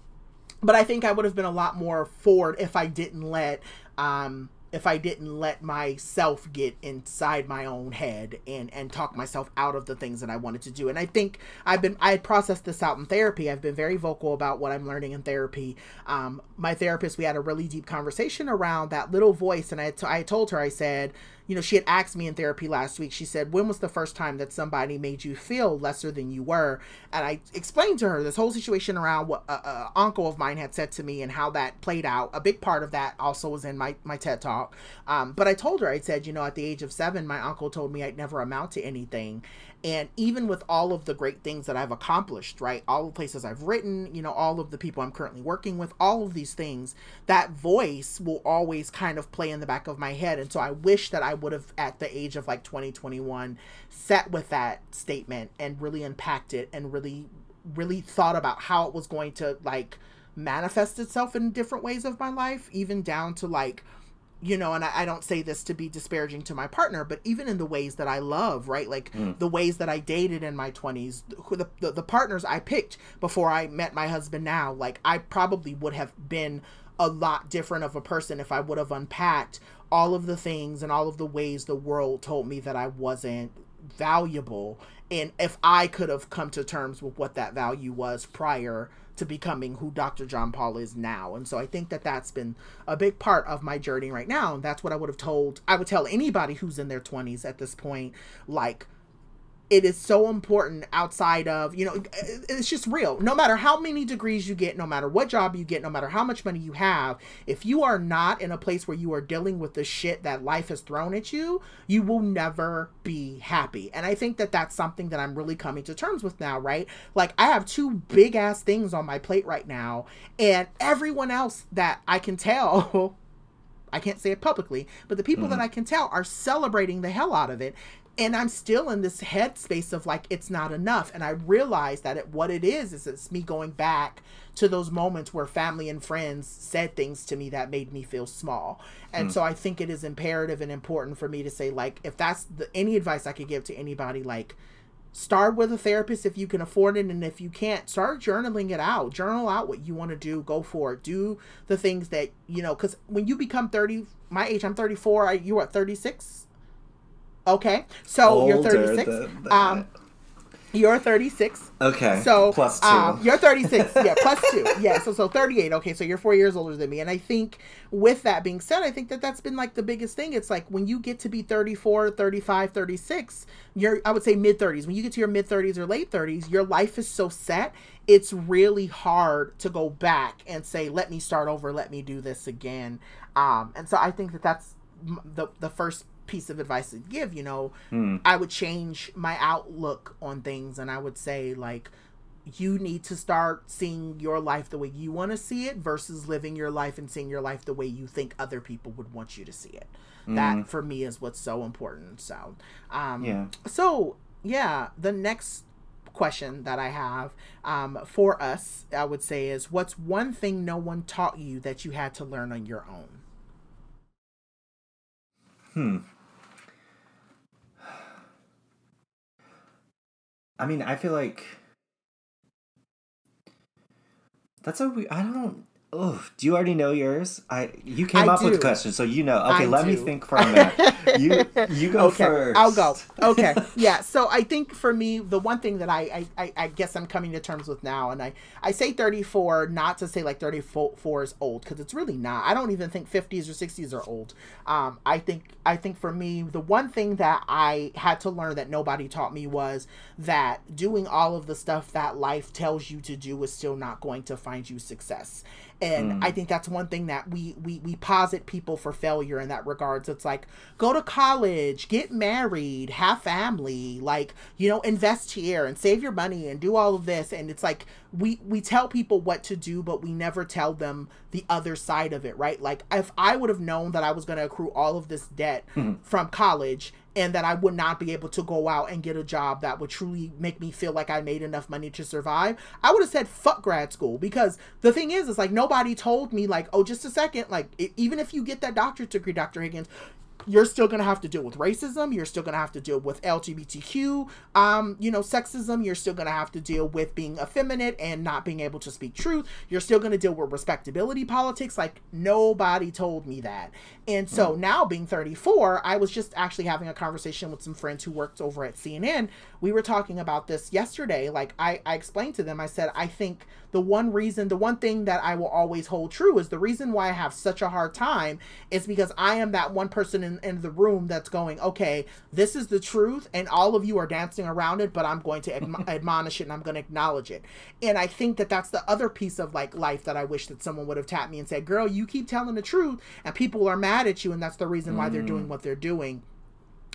but I think I would have been a lot more forward if I didn't let um if I didn't let myself get inside my own head and and talk myself out of the things that I wanted to do. And I think I've been I had processed this out in therapy. I've been very vocal about what I'm learning in therapy. Um, my therapist, we had a really deep conversation around that little voice, and I had told her I said you know, she had asked me in therapy last week. She said, "When was the first time that somebody made you feel lesser than you were?" And I explained to her this whole situation around what a, a uncle of mine had said to me and how that played out. A big part of that also was in my my TED talk. Um, but I told her, I said, you know, at the age of seven, my uncle told me I'd never amount to anything. And even with all of the great things that I've accomplished, right, all the places I've written, you know, all of the people I'm currently working with, all of these things, that voice will always kind of play in the back of my head. And so I wish that I would have, at the age of like 2021, sat with that statement and really unpacked it and really, really thought about how it was going to like manifest itself in different ways of my life, even down to like you know, and I, I, don't say this to be disparaging to my partner, but even in the ways that I love, right? Like mm. the ways that I dated in my 20s, the, the, the partners I picked before I met my husband now, like I probably would have been a lot different of a person if I would have unpacked all of the things and all of the ways the world told me that I wasn't valuable. And if I could have come to terms with what that value was prior to becoming who Dr. John Paul is now. And so I think that that's been a big part of my journey right now. And that's what I would have told, I would tell anybody who's in their 20s at this point, like, it is so important outside of you know it's just real. No matter how many degrees you get no matter what job you get no matter how much money you have if you are not in a place where you are dealing with the shit that life has thrown at you you will never be happy. And i think that that's something that i'm really coming to terms with now right? Like i have two big ass things on my plate right now and everyone else that i can tell I can't say it publicly, but the people mm-hmm. that I can tell are celebrating the hell out of it and I'm still in this headspace of like it's not enough. And I realize that it, what it is is it's me going back to those moments where family and friends said things to me that made me feel small. And mm. so I think it is imperative and important for me to say like if that's the any advice I could give to anybody like start with a therapist if you can afford it and if you can't start journaling it out journal out what you want to do go for it do the things that you know because when you become 30 my age i'm 34 you are at 36 Okay, so Older you're 36. um, you're 36. Okay. So plus two. Um, you're 36. yeah, plus two. Yeah. So so 38. Okay. So you're four years older than me, and I think with that being said, I think that that's been like the biggest thing. It's like when you get to be 34, 35, 36, you're I would say mid 30s. When you get to your mid 30s or late 30s, your life is so set. It's really hard to go back and say, "Let me start over. Let me do this again." Um, and so I think that that's the the first piece of advice to give, you know, mm. I would change my outlook on things and I would say, like, you need to start seeing your life the way you want to see it versus living your life and seeing your life the way you think other people would want you to see it. Mm. That for me is what's so important. So, um, yeah. So, yeah, the next question that I have um, for us, I would say, is what's one thing no one taught you that you had to learn on your own? Hmm. I mean, I feel like that's a we. I don't. Oh, do you already know yours? I you came I up do. with the question, so you know. Okay, I let do. me think for a minute. you you go okay, first. I'll go. Okay, yeah. So I think for me, the one thing that I, I I guess I'm coming to terms with now, and I I say 34 not to say like 34 is old because it's really not. I don't even think 50s or 60s are old. Um, I think I think for me, the one thing that I had to learn that nobody taught me was that doing all of the stuff that life tells you to do is still not going to find you success and mm. i think that's one thing that we we we posit people for failure in that regards it's like go to college get married have family like you know invest here and save your money and do all of this and it's like we we tell people what to do but we never tell them the other side of it right like if i would have known that i was going to accrue all of this debt mm-hmm. from college and that I would not be able to go out and get a job that would truly make me feel like I made enough money to survive, I would have said fuck grad school because the thing is, is like nobody told me like, oh, just a second, like it, even if you get that doctorate degree, Dr. Higgins, you're still going to have to deal with racism. You're still going to have to deal with LGBTQ, um, you know, sexism. You're still going to have to deal with being effeminate and not being able to speak truth. You're still going to deal with respectability politics. Like nobody told me that. And so mm. now being 34, I was just actually having a conversation with some friends who worked over at CNN. We were talking about this yesterday. Like I, I explained to them, I said, I think the one reason, the one thing that I will always hold true is the reason why I have such a hard time is because I am that one person in, in the room that's going, okay, this is the truth, and all of you are dancing around it, but I'm going to adm- admonish it and I'm going to acknowledge it. And I think that that's the other piece of like life that I wish that someone would have tapped me and said, girl, you keep telling the truth, and people are mad at you, and that's the reason why mm. they're doing what they're doing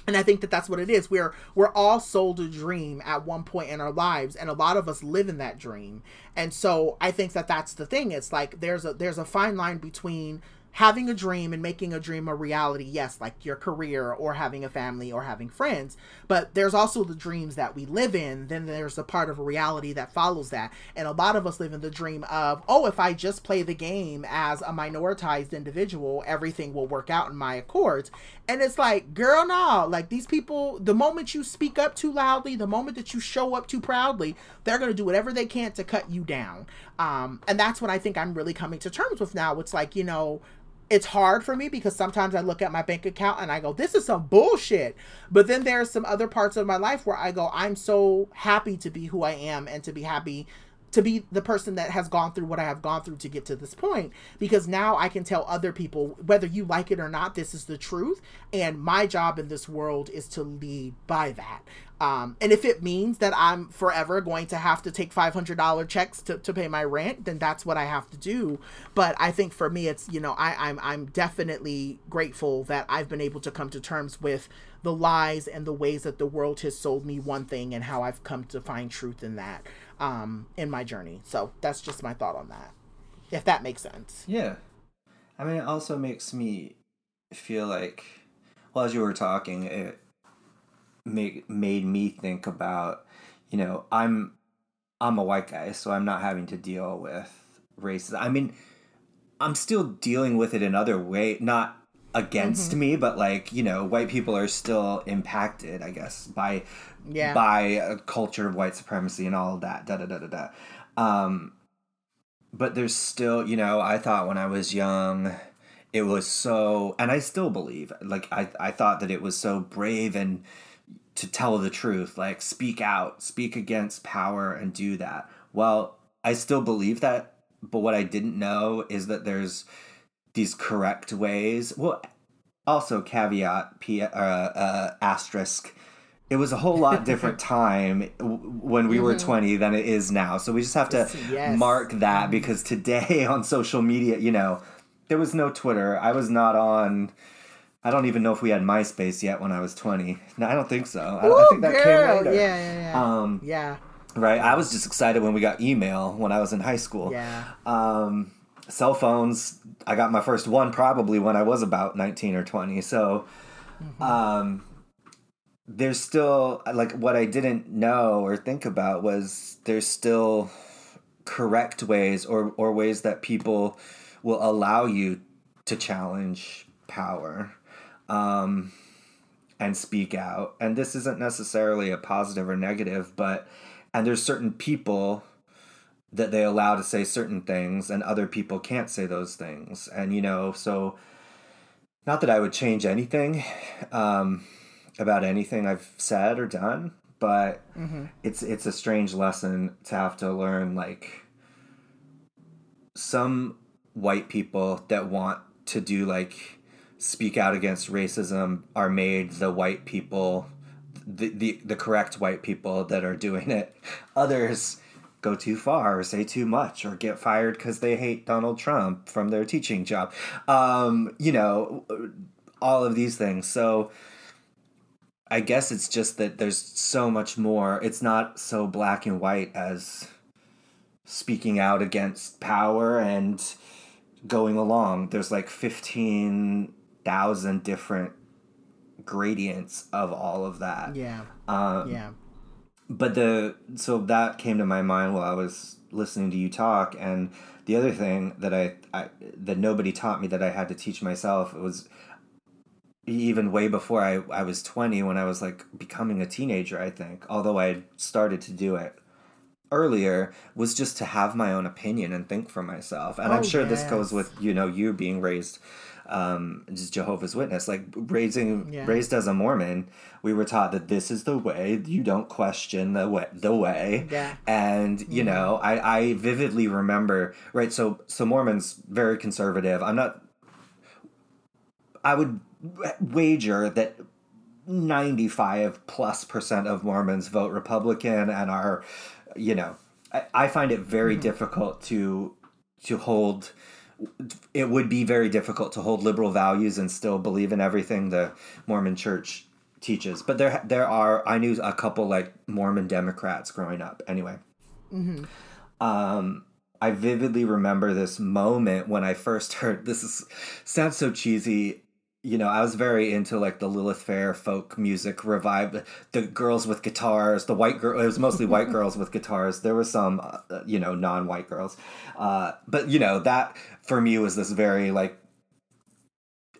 and i think that that's what it is. We're we're all sold a dream at one point in our lives and a lot of us live in that dream. And so i think that that's the thing. It's like there's a there's a fine line between having a dream and making a dream a reality, yes, like your career or having a family or having friends, but there's also the dreams that we live in. Then there's a part of reality that follows that. And a lot of us live in the dream of, oh, if I just play the game as a minoritized individual, everything will work out in my accords. And it's like, girl, no, like these people, the moment you speak up too loudly, the moment that you show up too proudly, they're going to do whatever they can to cut you down. Um, and that's what I think I'm really coming to terms with now. It's like, you know, it's hard for me because sometimes I look at my bank account and I go, this is some bullshit. But then there's some other parts of my life where I go, I'm so happy to be who I am and to be happy to be the person that has gone through what I have gone through to get to this point because now I can tell other people whether you like it or not this is the truth and my job in this world is to lead by that um, and if it means that I'm forever going to have to take $500 checks to, to pay my rent, then that's what I have to do. But I think for me, it's, you know, I, I'm, I'm definitely grateful that I've been able to come to terms with the lies and the ways that the world has sold me one thing and how I've come to find truth in that um, in my journey. So that's just my thought on that, if that makes sense. Yeah. I mean, it also makes me feel like, well, as you were talking, it make, made me think about, you know, I'm I'm a white guy, so I'm not having to deal with racism. I mean, I'm still dealing with it in other way, not against mm-hmm. me, but like you know, white people are still impacted, I guess, by yeah. by a culture of white supremacy and all that. Da da da da da. Um, but there's still, you know, I thought when I was young, it was so, and I still believe, like I I thought that it was so brave and to tell the truth, like speak out, speak against power and do that. Well, I still believe that, but what I didn't know is that there's these correct ways. Well, also caveat, p uh, uh, asterisk. It was a whole lot different time when we mm-hmm. were 20 than it is now. So we just have to yes. mark that mm-hmm. because today on social media, you know, there was no Twitter. I was not on I don't even know if we had MySpace yet when I was 20. No, I don't think so. I, I think that girl. came later. Yeah, yeah, yeah. Um, yeah. Right. I was just excited when we got email when I was in high school. Yeah. Um, cell phones, I got my first one probably when I was about 19 or 20. So, mm-hmm. um, there's still, like, what I didn't know or think about was there's still correct ways or, or ways that people will allow you to challenge power um, and speak out. And this isn't necessarily a positive or negative, but and there's certain people that they allow to say certain things, and other people can't say those things. And you know, so not that I would change anything um, about anything I've said or done, but mm-hmm. it's it's a strange lesson to have to learn like some white people that want to do like speak out against racism are made the white people the, the the correct white people that are doing it. Others go too far or say too much or get fired because they hate donald trump from their teaching job. Um, you know all of these things. So i guess it's just that there's so much more it's not so black and white as speaking out against power and going along there's like 15 thousand different gradients of all of that. Yeah. Um, yeah. But the so that came to my mind while I was listening to you talk, and the other thing that I, I that nobody taught me that I had to teach myself was even way before I, I was 20 when I was like becoming a teenager, I think, although I started to do it earlier, was just to have my own opinion and think for myself. And oh, I'm sure yes. this goes with, you know, you being raised um, just Jehovah's Witness. Like raising yeah. raised as a Mormon, we were taught that this is the way. You don't question the way. The way. Yeah. And you yeah. know, I I vividly remember. Right. So so Mormons very conservative. I'm not. I would wager that 95 plus percent of Mormons vote Republican and are, you know, I, I find it very mm-hmm. difficult to to hold it would be very difficult to hold liberal values and still believe in everything the Mormon Church teaches. But there there are I knew a couple like Mormon Democrats growing up. Anyway, mm-hmm. um, I vividly remember this moment when I first heard this is sounds so cheesy. You know, I was very into like the Lilith Fair folk music revive the girls with guitars, the white girl. It was mostly white girls with guitars. There were some, uh, you know, non-white girls, uh, but you know that for me was this very like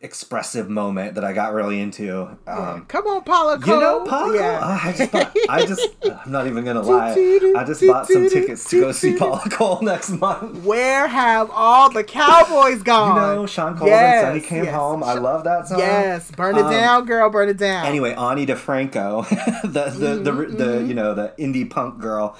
expressive moment that I got really into. Um, Come on, Paula. Cole. You know, Paula Yeah. Oh, I just, bought, I just, I'm not even gonna lie. I just bought some tickets to go see Paula Cole next month. Where have all the cowboys gone? You know, Shawn Colvin Yes, and Sunny came yes. home. I love that song. Yes, burn it Um, down, girl, burn it down. Anyway, Ani DiFranco, the the the, the, you know the indie punk girl,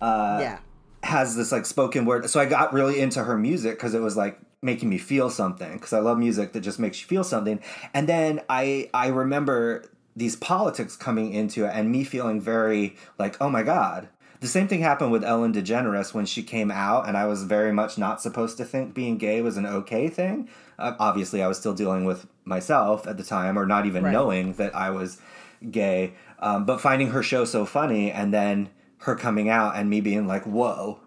uh, yeah, has this like spoken word. So I got really into her music because it was like making me feel something. Because I love music that just makes you feel something. And then I I remember these politics coming into it and me feeling very like oh my god. The same thing happened with Ellen DeGeneres when she came out, and I was very much not supposed to think being gay was an okay thing. Uh, obviously, I was still dealing with myself at the time, or not even Right. knowing that I was gay. Um, but finding her show so funny, and then her coming out, and me being like, "Whoa!"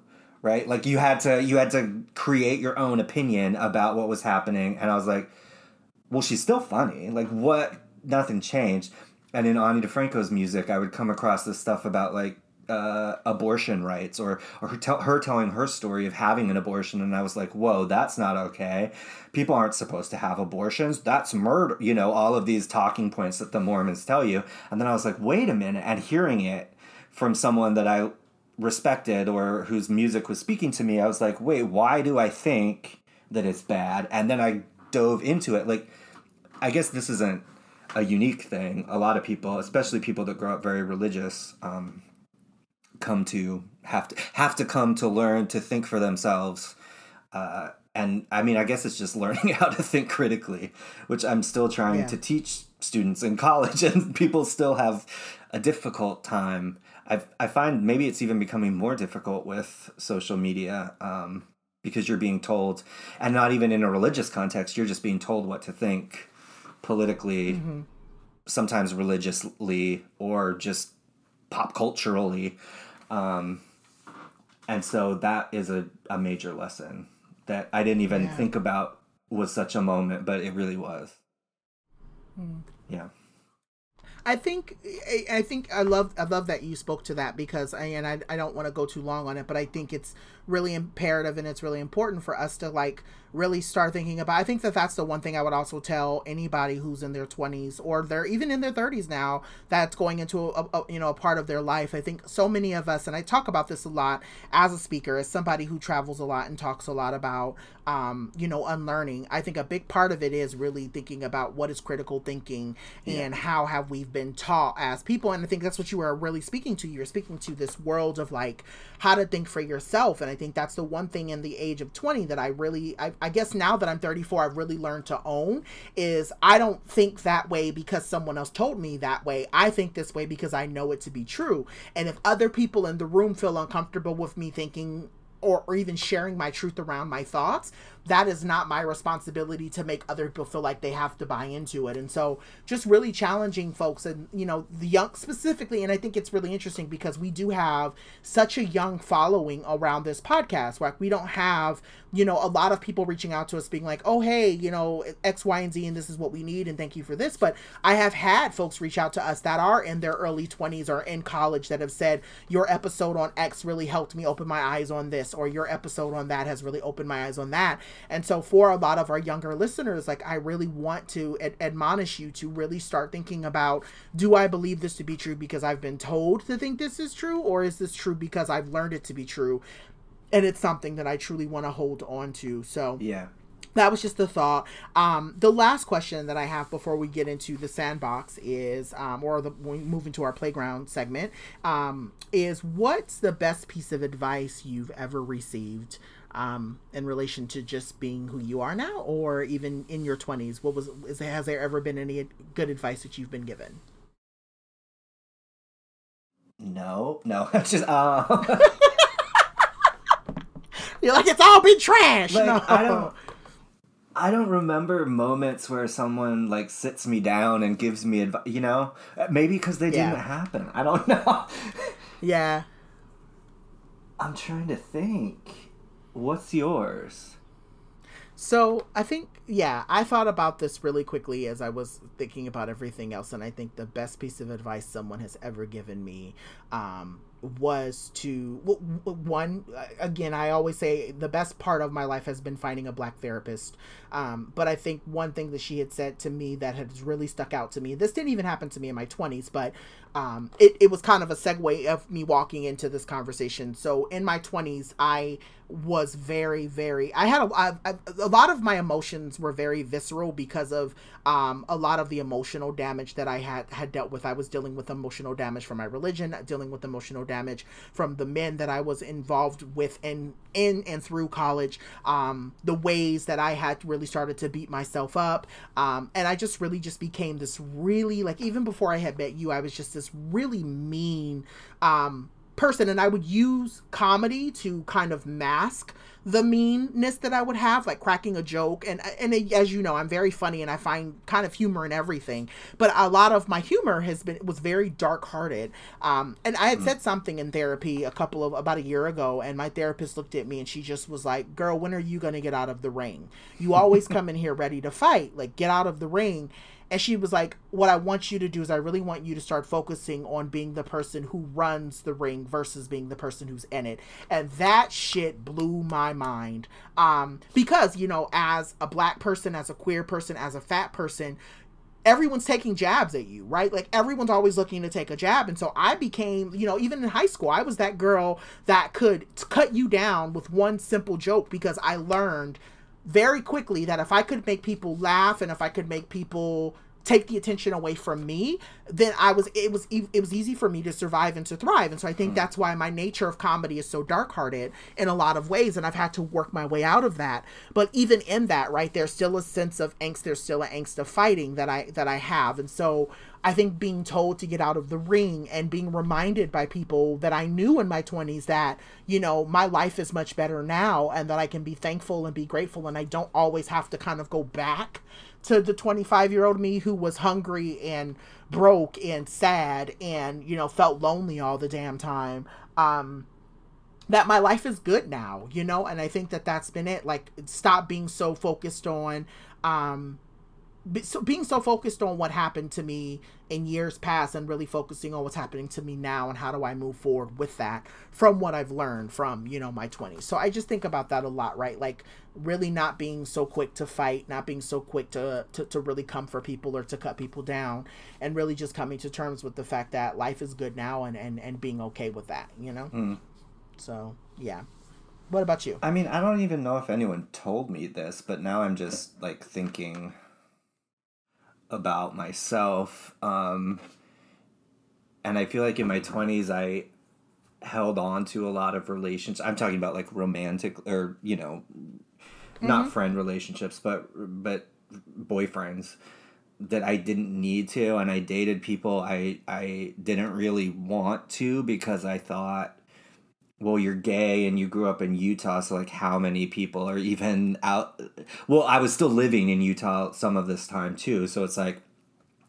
Right? Like you had to you had to create your own opinion about what was happening, and I was like, well, she's still funny. Like what? Nothing changed. And in Ani DiFranco's music, I would come across this stuff about like uh, abortion rights or or her, tell, her telling her story of having an abortion, and I was like, whoa, that's not okay. People aren't supposed to have abortions. That's murder. You know, all of these talking points that the Mormons tell you. And then I was like, wait a minute. And hearing it from someone that I respected or whose music was speaking to me, I was like, wait, why do I think that it's bad? And then I dove into it. Like, I guess this isn't a unique thing. A lot of people, especially people that grow up very religious, um, come to have to have to come to learn to think for themselves. Uh, and I mean, I guess it's just learning how to think critically, which I'm still trying Yeah. to teach students in college, and people still have a difficult time. I I find maybe it's even becoming more difficult with social media um, because you're being told, and not even in a religious context, you're just being told what to think politically, sometimes religiously, or just pop culturally. Um, and so that is a, a major lesson that I didn't even Yeah. think about was such a moment, but it really was. Yeah. I think I, I think I love I love that you spoke to that because I, and I, I don't want to go too long on it, but I think it's really imperative and it's really important for us to like really start thinking about. I think that that's the one thing I would also tell anybody who's in their 20s or they're even in their 30s now that's going into a, a you know a part of their life. I think so many of us and I talk about this a lot as a speaker as somebody who travels a lot and talks a lot about um you know unlearning. I think a big part of it is really thinking about what is critical thinking and how have we been taught as people and I think that's what you are really speaking to. You're speaking to this world of like how to think for yourself and I think that's the one thing in the age of 20 that I really I, I guess now that I'm 34 I've really learned to own is I don't think that way because someone else told me that way. I think this way because I know it to be true. And if other people in the room feel uncomfortable with me thinking or, or even sharing my truth around my thoughts, that is not my responsibility to make other people feel like they have to buy into it. And so just really challenging folks and, you know, the young specifically. And I think it's really interesting because we do have such a young following around this podcast. Like we don't have, you know, a lot of people reaching out to us being like, oh, hey, you know, X, Y, and Z, and this is what we need. And thank you for this. But I have had folks reach out to us that are in their early 20s or in college that have said, your episode on X really helped me open my eyes on this, or your episode on that has really opened my eyes on that. And so, for a lot of our younger listeners, like, I really want to ad- admonish you to really start thinking about do I believe this to be true because I've been told to think this is true, or is this true because I've learned it to be true? And it's something that I truly want to hold on to. So, Yeah. that was just a thought. Um, the last question that I have before we get into the sandbox is, um, or the when we move into our playground segment, um, is what's the best piece of advice you've ever received um, in relation to just being who you are now, or even in your twenties? What was is has there ever been any good advice that you've been given? No, no, it's just uh, You're like it's all been trash. like no. I don't, I don't remember moments where someone like sits me down and gives me advice. You know, maybe because they Yeah. didn't happen. I don't know. Yeah. I'm trying to think. What's yours? So I think, yeah, I thought about this really quickly as I was thinking about everything else, and I think the best piece of advice someone has ever given me um, was to one again i always say the best part of my life has been finding a black therapist um, but i think one thing that she had said to me that has really stuck out to me this didn't even happen to me in my 20s but um, it, it was kind of a segue of me walking into this conversation so in my 20s i was very very i had a, lot of my emotions were very visceral because of um, a lot of the emotional damage that i had had dealt with. I was dealing with emotional damage from my religion dealing with emotional damage from the men that i was involved with in in and through college um, the ways that i had really started to beat myself up um, and i just really just became this really like even before i had met you i was just this really mean um person and I would use comedy to kind of mask the meanness that I would have, like cracking a joke. And and as you know, I'm very funny and I find kind of humor in everything. But a lot of my humor has been was very dark hearted. Um, and I had mm. said something in therapy a couple of about a year ago, and my therapist looked at me and she just was like, "Girl, when are you gonna get out of the ring? You always come in here ready to fight. Like get out of the ring." And she was like, What I want you to do is I really want you to start focusing on being the person who runs the ring versus being the person who's in it. And that shit blew my mind. Um, because, you know, as a black person, as a queer person, as a fat person, everyone's taking jabs at you, right? Like everyone's always looking to take a jab. And so I became, you know, even in high school, I was that girl that could cut you down with one simple joke because I learned very quickly that if I could make people laugh and if I could make people take the attention away from me then i was it was it was easy for me to survive and to thrive. And so i think mm. that's why my nature of comedy is so dark hearted in a lot of ways and i've had to work my way out of that. But even in that right there's still a sense of angst there's still an angst of fighting that i that i have. And so I think being told to get out of the ring and being reminded by people that I knew in my 20s that, you know, my life is much better now and that I can be thankful and be grateful and I don't always have to kind of go back to the 25 year old me who was hungry and broke and sad and, you know, felt lonely all the damn time. Um, that my life is good now, you know, and I think that that's been it. Like, stop being so focused on, um, so being so focused on what happened to me in years past and really focusing on what's happening to me now and how do I move forward with that from what I've learned from, you know, my 20s. So I just think about that a lot, right? Like really not being so quick to fight, not being so quick to, to, to really come for people or to cut people down and really just coming to terms with the fact that life is good now and, and, and being okay with that, you know? Mm. So, yeah. What about you? I mean, I don't even know if anyone told me this, but now I'm just like thinking about myself. Um, and I feel like in my 20s, I held on to a lot of relations. I'm talking about like romantic or, you know, mm-hmm. not friend relationships, but, but boyfriends that I didn't need to. And I dated people I, I didn't really want to because I thought, well you're gay and you grew up in utah so like how many people are even out well i was still living in utah some of this time too so it's like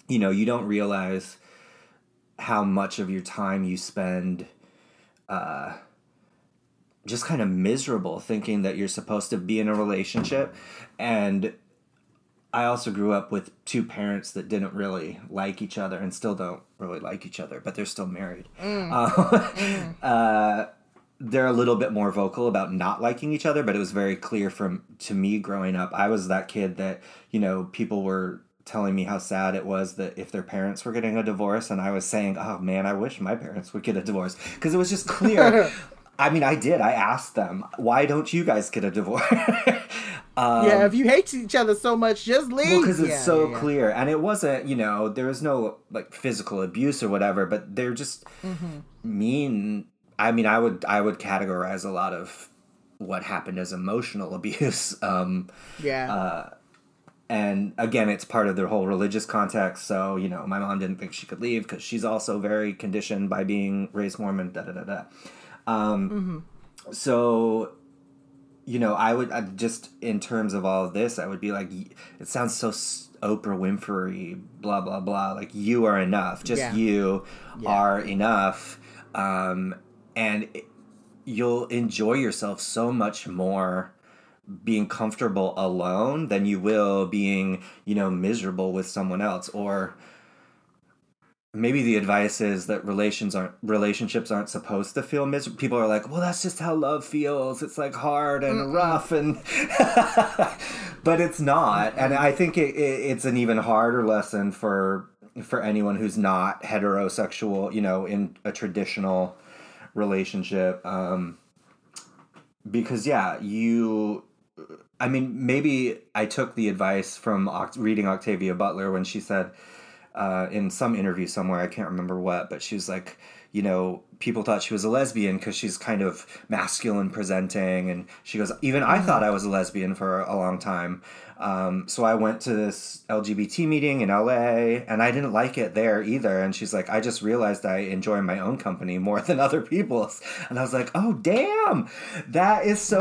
you know you don't realize how much of your time you spend uh just kind of miserable thinking that you're supposed to be in a relationship and I also grew up with two parents that didn't really like each other and still don't really like each other, but they're still married. Mm. Uh, mm. uh, they're a little bit more vocal about not liking each other, but it was very clear from to me growing up. I was that kid that, you know, people were telling me how sad it was that if their parents were getting a divorce and I was saying, "Oh man, I wish my parents would get a divorce." Because it was just clear. I mean, I did. I asked them, "Why don't you guys get a divorce?" um, yeah, if you hate each other so much, just leave. Well, because it's yeah, so yeah, clear, and it wasn't, you know, there was no like physical abuse or whatever, but they're just mm-hmm. mean I mean, I would I would categorize a lot of what happened as emotional abuse. Um, yeah. Uh, and again, it's part of their whole religious context. So you know, my mom didn't think she could leave because she's also very conditioned by being raised Mormon. Da da da da. Um, mm-hmm. So you know, I would I just in terms of all of this, I would be like, it sounds so Oprah Winfrey, blah blah blah. Like you are enough. Just yeah. you yeah. are enough. Um, and you'll enjoy yourself so much more being comfortable alone than you will being, you know, miserable with someone else or maybe the advice is that relations aren't relationships aren't supposed to feel miserable. People are like, "Well, that's just how love feels. It's like hard and Mm-mm. rough and but it's not." And I think it, it, it's an even harder lesson for for anyone who's not heterosexual, you know, in a traditional relationship um because yeah, you I mean, maybe I took the advice from reading Octavia Butler when she said uh, in some interview somewhere, I can't remember what, but she was like, you know, people thought she was a lesbian because she's kind of masculine presenting. And she goes, even I thought I was a lesbian for a long time. Um, so I went to this LGBT meeting in LA and I didn't like it there either. And she's like, I just realized I enjoy my own company more than other people's. And I was like, oh, damn, that is so.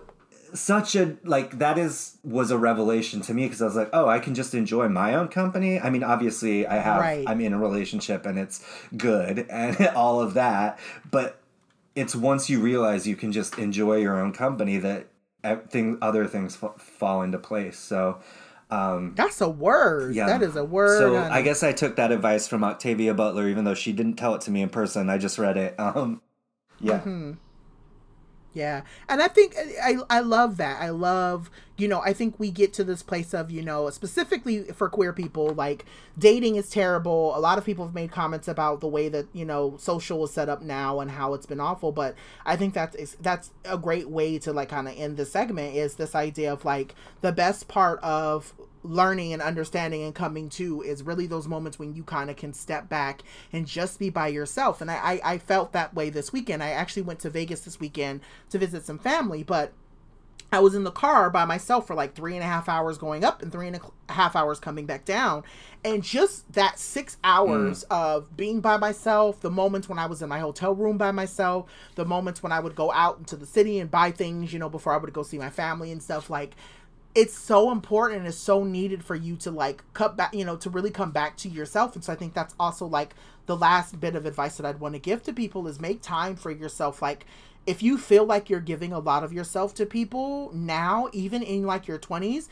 Mm-hmm such a like that is was a revelation to me because I was like, oh, I can just enjoy my own company. I mean, obviously, I have right. I'm in a relationship and it's good and all of that, but it's once you realize you can just enjoy your own company that thing other things f- fall into place. So. Um, That's a word. Yeah. That is a word. So I guess I took that advice from Octavia Butler, even though she didn't tell it to me in person. I just read it. Um, yeah. Mm-hmm. Yeah. And I think uh, I I love that. I love, you know, I think we get to this place of, you know, specifically for queer people, like dating is terrible. A lot of people have made comments about the way that, you know, social is set up now and how it's been awful, but I think that's that's a great way to like kind of end the segment is this idea of like the best part of learning and understanding and coming to is really those moments when you kind of can step back and just be by yourself. And I, I, I, felt that way this weekend. I actually went to Vegas this weekend to visit some family, but I was in the car by myself for like three and a half hours going up and three and a half hours coming back down. And just that six hours mm. of being by myself, the moments when I was in my hotel room by myself, the moments when I would go out into the city and buy things, you know, before I would go see my family and stuff like it's so important and it's so needed for you to like cut back you know to really come back to yourself. And so i think that's also like the last bit of advice that i'd want to give to people is make time for yourself. Like if you feel like you're giving a lot of yourself to people now even in like your 20s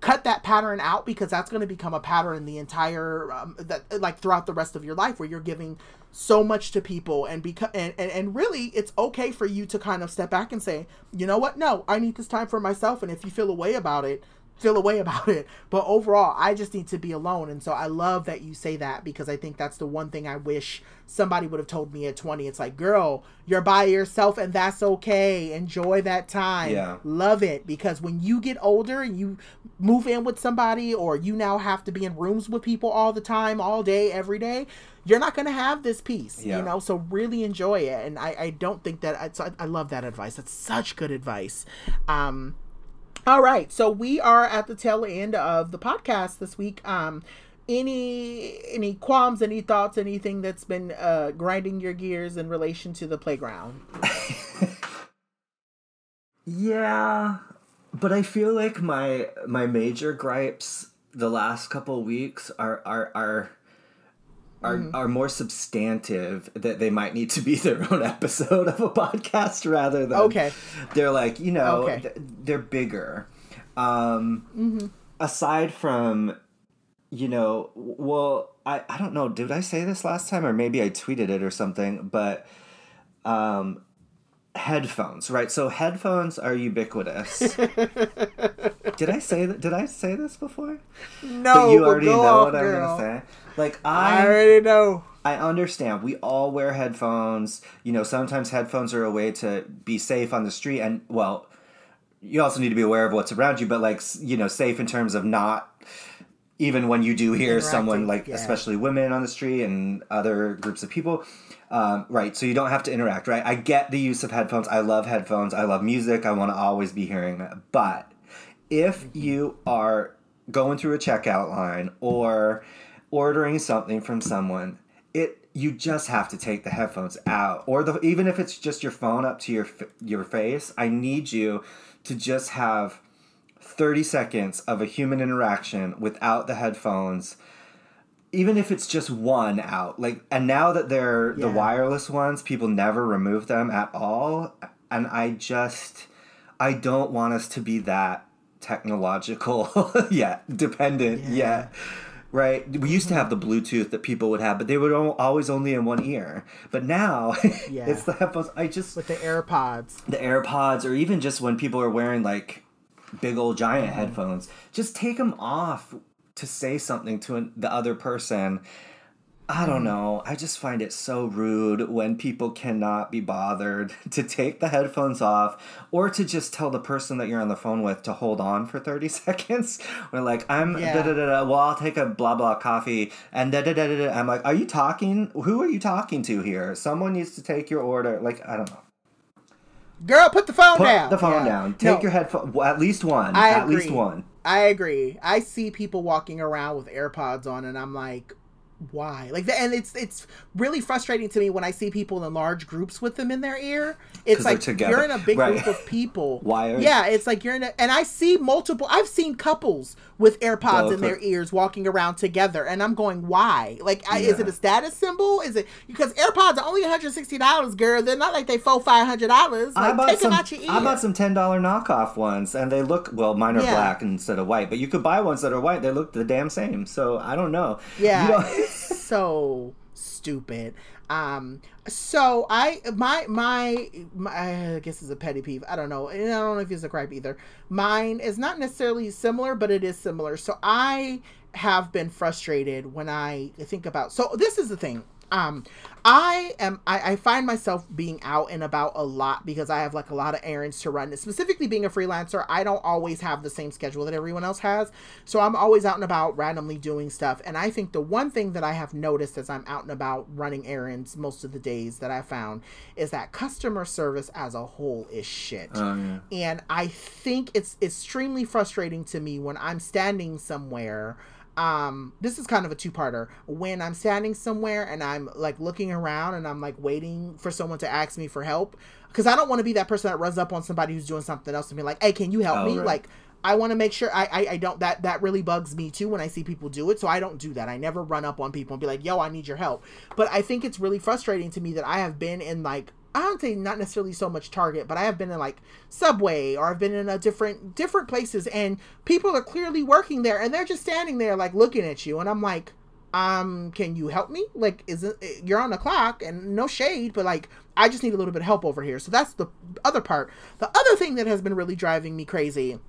cut that pattern out because that's going to become a pattern the entire um, that like throughout the rest of your life where you're giving so much to people and because and, and, and really it's okay for you to kind of step back and say you know what? No i need this time for myself and if you feel a way about it feel a way about it. But overall, I just need to be alone. And so I love that you say that because I think that's the one thing I wish somebody would have told me at 20. It's like, girl, you're by yourself and that's okay. Enjoy that time. Yeah. Love it. Because when you get older and you move in with somebody or you now have to be in rooms with people all the time, all day, every day, you're not going to have this peace, yeah. you know? So really enjoy it. And I, I don't think that, I, I love that advice. That's such good advice. Um, all right, so we are at the tail end of the podcast this week. Um, any any qualms, any thoughts, anything that's been uh, grinding your gears in relation to the playground? yeah, but I feel like my my major gripes the last couple weeks are are are are, mm-hmm. are more substantive that they might need to be their own episode of a podcast rather than okay they're like you know okay. they're bigger um mm-hmm. aside from you know well I, I don't know did i say this last time or maybe i tweeted it or something but um headphones right so headphones are ubiquitous did i say that did i say this before no but you already know off, what girl. i'm gonna say like I, I already know. I understand. We all wear headphones. You know, sometimes headphones are a way to be safe on the street, and well, you also need to be aware of what's around you. But like, you know, safe in terms of not even when you do hear someone like, yeah. especially women on the street and other groups of people. Um, right, so you don't have to interact, right? I get the use of headphones. I love headphones. I love music. I want to always be hearing it. But if mm-hmm. you are going through a checkout line or ordering something from someone, it you just have to take the headphones out, or the even if it's just your phone up to your your face. I need you to just have thirty seconds of a human interaction without the headphones. even if it's just one out, like, and now that they're the wireless ones, people never remove them at all, and I just, I don't want us to be that technological yet, dependent Yeah. yet. Right, we used to have the Bluetooth that people would have, but they would always only in one ear. But now, Yeah. it's the headphones. I just with the AirPods. the AirPods, or even just when people are wearing like big old giant Mm-hmm. headphones, just take them off to say something to an, the other person. I don't know. I just find it so rude when people cannot be bothered to take the headphones off or to just tell the person that you're on the phone with to hold on for 30 seconds. We're like, I'm Yeah. da da da da. Well, I'll take a blah blah coffee and da da da da. da. I'm like, are you talking? Who are you talking to here? Someone needs to take your order. Like, I don't know. Girl, put the phone Put down. the phone Yeah. down. Take No, your headphone. well, At least one. I at least agree. one. I agree. I see people walking around with AirPods on, and I'm like, why? Like, and it's it's really frustrating to me when I see people in large groups with them in their ear. it's like you're in a big Right. group of people. Wired. Yeah, it's like you're in a, and I see multiple. I've seen couples with AirPods in their are- ears walking around together, and I'm going, why? Like, I, is it a status symbol? Is it because AirPods are only 160 dollars, girl? They're not like they four five hundred dollars. I bought some. out your ear. I bought some ten dollar knockoff ones, and they look well. Mine are Yeah. black instead of white, but you could buy ones that are white. They look the damn same. So I don't know. Yeah, You don't- it's so stupid. Um, so I my, my my I guess it's a petty peeve. I don't know, and I don't know if it's a gripe either. Mine is not necessarily similar, but it is similar. So I have been frustrated when I think about. So this is the thing. Um, I am I, I find myself being out and about a lot because I have like a lot of errands to run. Specifically being a freelancer, I don't always have the same schedule that everyone else has. So I'm always out and about randomly doing stuff. And I think the one thing that I have noticed as I'm out and about running errands most of the days that I found is that customer service as a whole is shit. Oh, yeah. And I think it's extremely frustrating to me when I'm standing somewhere. Um, this is kind of a two-parter. When I'm standing somewhere and I'm like looking around and I'm like waiting for someone to ask me for help, because I don't want to be that person that runs up on somebody who's doing something else and be like, "Hey, can you help Oh, me?" right. Like, I want to make sure I, I I don't that that really bugs me too when I see people do it. So I don't do that. I never run up on people and be like, "Yo, I need your help." But I think it's really frustrating to me that I have been in like I don't say not necessarily so much Target, but I have been in like Subway or I've been in a different different places and people are clearly working there and they're just standing there like looking at you and I'm like, um, can you help me? Like, is it you're on the clock and no shade, but like I just need a little bit of help over here. So that's the other part. The other thing that has been really driving me crazy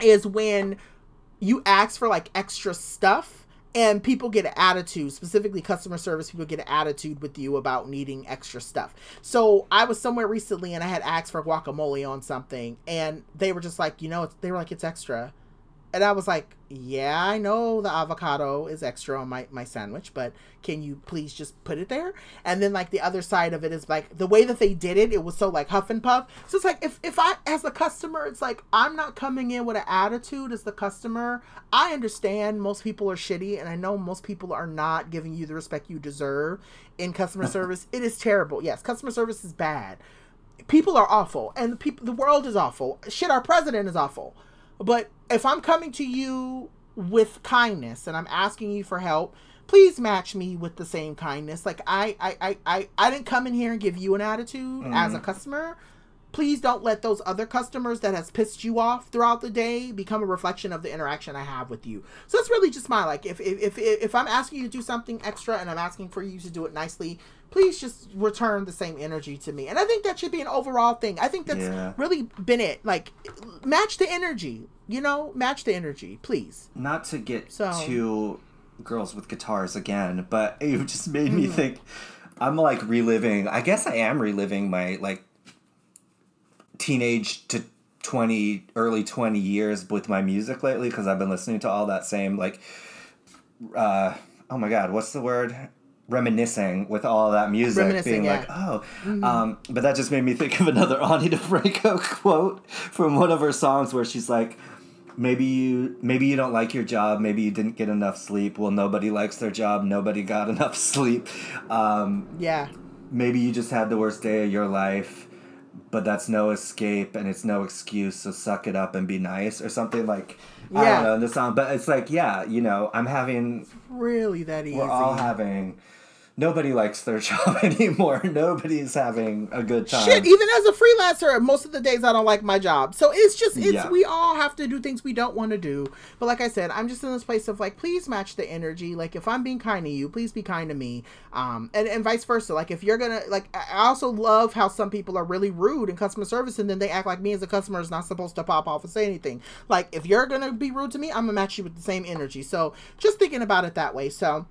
is when you ask for like extra stuff and people get an attitude specifically customer service people get an attitude with you about needing extra stuff. So i was somewhere recently and i had asked for guacamole on something and they were just like you know they were like it's extra and i was like yeah i know the avocado is extra on my, my sandwich but can you please just put it there? And then like the other side of it is like the way that they did it it was so like huff and puff. So it's like if, if i as a customer it's like i'm not coming in with an attitude as the customer. I understand most people are shitty and i know most people are not giving you the respect you deserve in customer service. It is terrible. Yes customer service is bad. People are awful and the people the world is awful. Shit our president is awful but if i'm coming to you with kindness and i'm asking you for help please match me with the same kindness. Like i i i i, I didn't come in here and give you an attitude as a mm-hmm. customer please don't let those other customers that has pissed you off throughout the day become a reflection of the interaction I have with you. So it's really just my like if if if, if I'm asking you to do something extra and I'm asking for you to do it nicely, please just return the same energy to me. And I think that should be an overall thing. I think that's Yeah. really been it. Like match the energy, you know, match the energy, please. Not to get So- to girls with guitars again, but it just made me Hmm. think. I'm like reliving. I guess I am reliving my like teenage to 20 early 20 years with my music lately because i've been listening to all that same like uh oh my god what's the word reminiscing with all that music being yeah. Mm-hmm. like oh um but that just made me think of another Ani DiFranco quote from one of her songs where she's like maybe you maybe you don't like your job maybe you didn't get enough sleep well nobody likes their job nobody got enough sleep um Yeah. maybe you just had the worst day of your life, but that's no escape and it's no excuse, so suck it up and be nice or something like I Yeah. don't know the song, but it's like, yeah, you know, I'm having, Really that easy. we're all having. Nobody likes their job anymore. Nobody's having a good time. Shit, even as a freelancer, most of the days I don't like my job. So it's just it's Yeah. we all have to do things we don't want to do. But like I said, I'm just in this place of like, please match the energy. Like if I'm being kind to you, please be kind to me. Um, and, and vice versa. Like if you're gonna like I I also love how some people are really rude in customer service and then they act like me as a customer is not supposed to pop off and say anything. Like if you're gonna be rude to me, I'm gonna match you with the same energy. So just thinking about it that way. So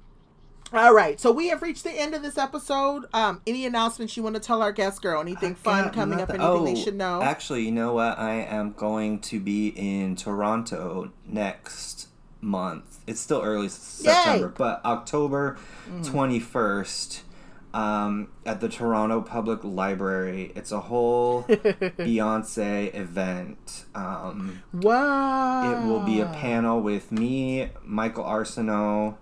all right, so we have reached the end of this episode. Um, any announcements you want to tell our guest girl? Anything fun coming up? Anything oh, they should know? Actually, you know what? I am going to be in Toronto next month. It's still early September, but October Mm. 21st um, at the Toronto Public Library. It's a whole Beyonce event. Um, wow! it will be a panel with me, Michael Arceneaux,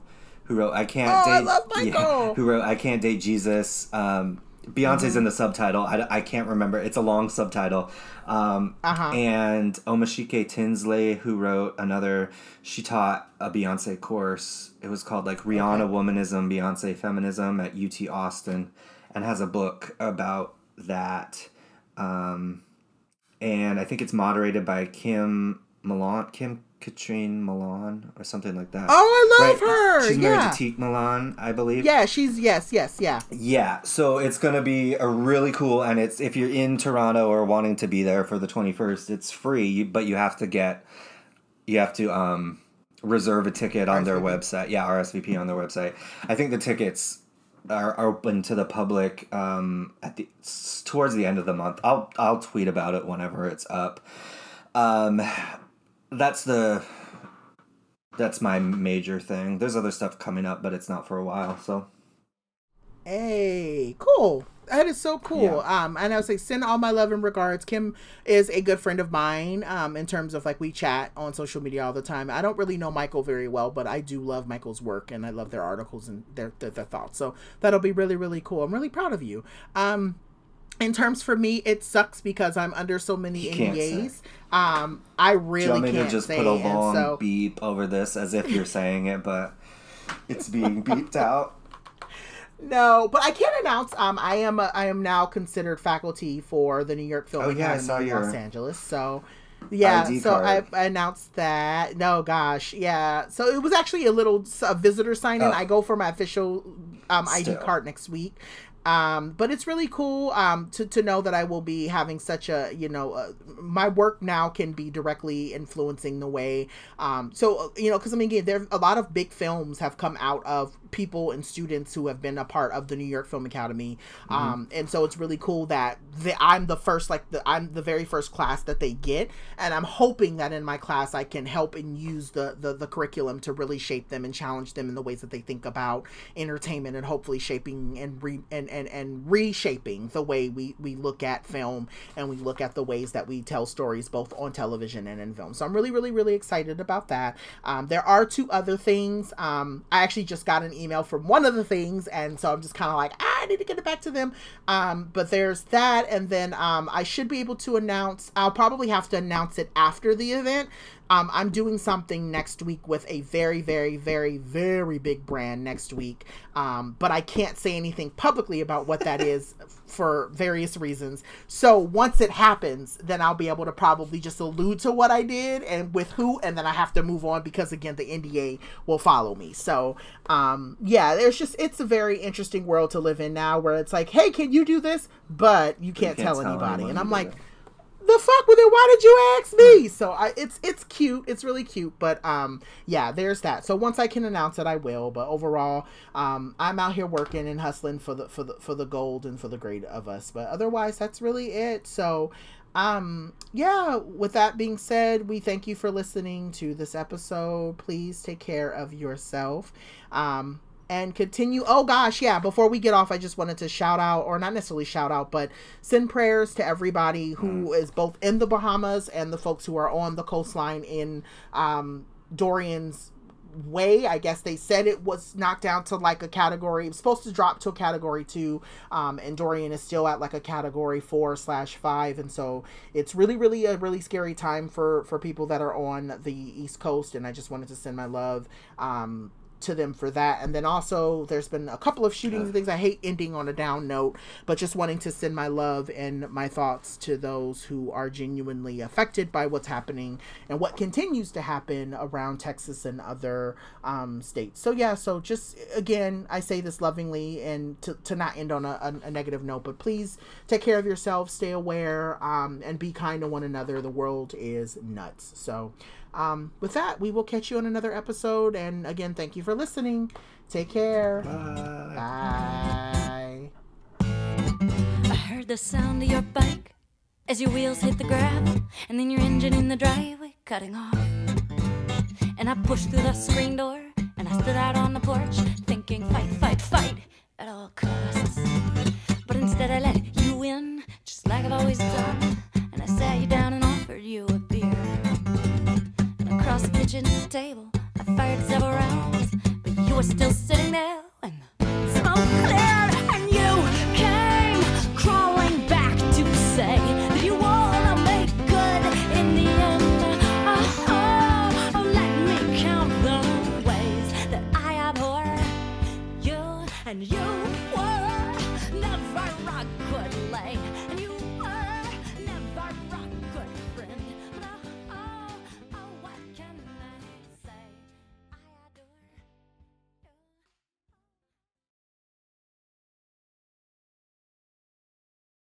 who wrote "I Can't Oh, Date." I love Michael! who wrote "I Can't Date Jesus." Um, Beyonce's Mm-hmm. in the subtitle. I, I can't remember. It's a long subtitle. Um, Uh-huh. And Omise'eke Tinsley, who wrote another, she taught a Beyonce course. It was called like Rihanna Womanism, Beyonce Feminism at UT Austin, and has a book about that. Um, and I think it's moderated by Kim Milan, Kim Katrin Milan, or something like that. Oh, I love Right? her. She's married yeah, to Tiq Milan, I believe. yeah. She's yes, yes, yeah. Yeah, so it's gonna be a really cool, and it's if you're in Toronto or wanting to be there for the 21st, it's free, but you have to get, you have to um reserve a ticket on their website. Yeah, RSVP on their website. I think the tickets are are open to the public um at the towards the end of the month. I'll I'll tweet about it whenever it's up. Um, that's the that's my major thing. There's other stuff coming up, but it's not for a while. So Hey, cool. That is so cool. Yeah. Um, and I would say send all my love and regards. Kim is a good friend of mine. Um, in terms of like we chat on social media all the time. I don't really know Michael very well, but I do love Michael's work and I love their articles and their their, their thoughts. So that'll be really really cool. I'm really proud of you. Um, in terms for me, it sucks because I'm under so many You. NDAs. Um, I really Do you want me can't to just put a long so beep over this as if you're saying it, but it's being beeped out? No, but I can announce. Um, I am a, I am now considered faculty for the New York Film Oh, yeah, I Academy saw in your Los Angeles. So, yeah, ID so I. I announced that. No, gosh, yeah. So it was actually a little a visitor sign in. Oh. I go for my official um, ID Still. card next week. Um, but it's really cool um, to, to know that I will be having such a, you know, uh, my work now can be directly influencing the way. Um, so, uh, you know, because I mean, again, there a lot of big films have come out of people and students who have been a part of the New York Film Academy. Um, and so it's really cool that the, I'm the first, like, the, I'm the very first class that they get. And I'm hoping that in my class I can help and use the, the, the curriculum to really shape them and challenge them in the ways that they think about entertainment and hopefully shaping and re and, and, and reshaping the way we, we look at film and we look at the ways that we tell stories both on television and in film. So I'm really, really, really excited about that. Um, there are two other things. Um, I actually just got an email from one of the things, and so I'm just kind of like, ah, I need to get it back to them. Um, but there's that, and then um, I should be able to announce. I'll probably have to announce it after the event. Um, I'm doing something next week with a very, very, very, very big brand next week. Um, but I can't say anything publicly about what that is for various reasons. So once it happens, then I'll be able to probably just allude to what I did and with who, and then I have to move on because again, the NDA will follow me. So, um, yeah, there's just it's a very interesting world to live in now, where it's like, hey, can you do this? But you can't, can't tell, tell anybody, and I'm like it. The fuck with it? Why did you ask me? So i it's it's cute. It's really cute. But um yeah there's that. So once i can announce it i will. But overall um i'm out here working and hustling for the for the for the gold and for the great of us. But otherwise that's really it. So um yeah with that being said we thank you for listening to this episode. Please take care of yourself. Um and continue. Oh gosh, yeah. Before we get off, I just wanted to shout out, or not necessarily shout out, but send prayers to everybody who is both in the Bahamas and the folks who are on the coastline in um, Dorian's way. I guess they said it was knocked down to like a category. It was supposed to drop to a category two, um, and Dorian is still at like a category four slash five, and so it's really, really a really scary time for for people that are on the East Coast. And I just wanted to send my love. Um, to them for that. And then also, there's been a couple of shootings and things. I hate ending on a down note, but just wanting to send my love and my thoughts to those who are genuinely affected by what's happening and what continues to happen around Texas and other um, states. So, yeah, so just again, I say this lovingly and to, to not end on a, a, negative note, but please take care of yourself, stay aware, um, and be kind to one another. The world is nuts. So, um, with that, we will catch you on another episode. And again, thank you for listening. Take care. Bye. Bye. I heard the sound of your bike as your wheels hit the gravel, and then your engine in the driveway cutting off. And I pushed through the screen door and I stood out on the porch, thinking, fight, fight, fight at all costs. But instead, I let you in, just like I've always done. And I sat you down and offered you a beer. And across the kitchen table, I fired several rounds, but you were still sitting there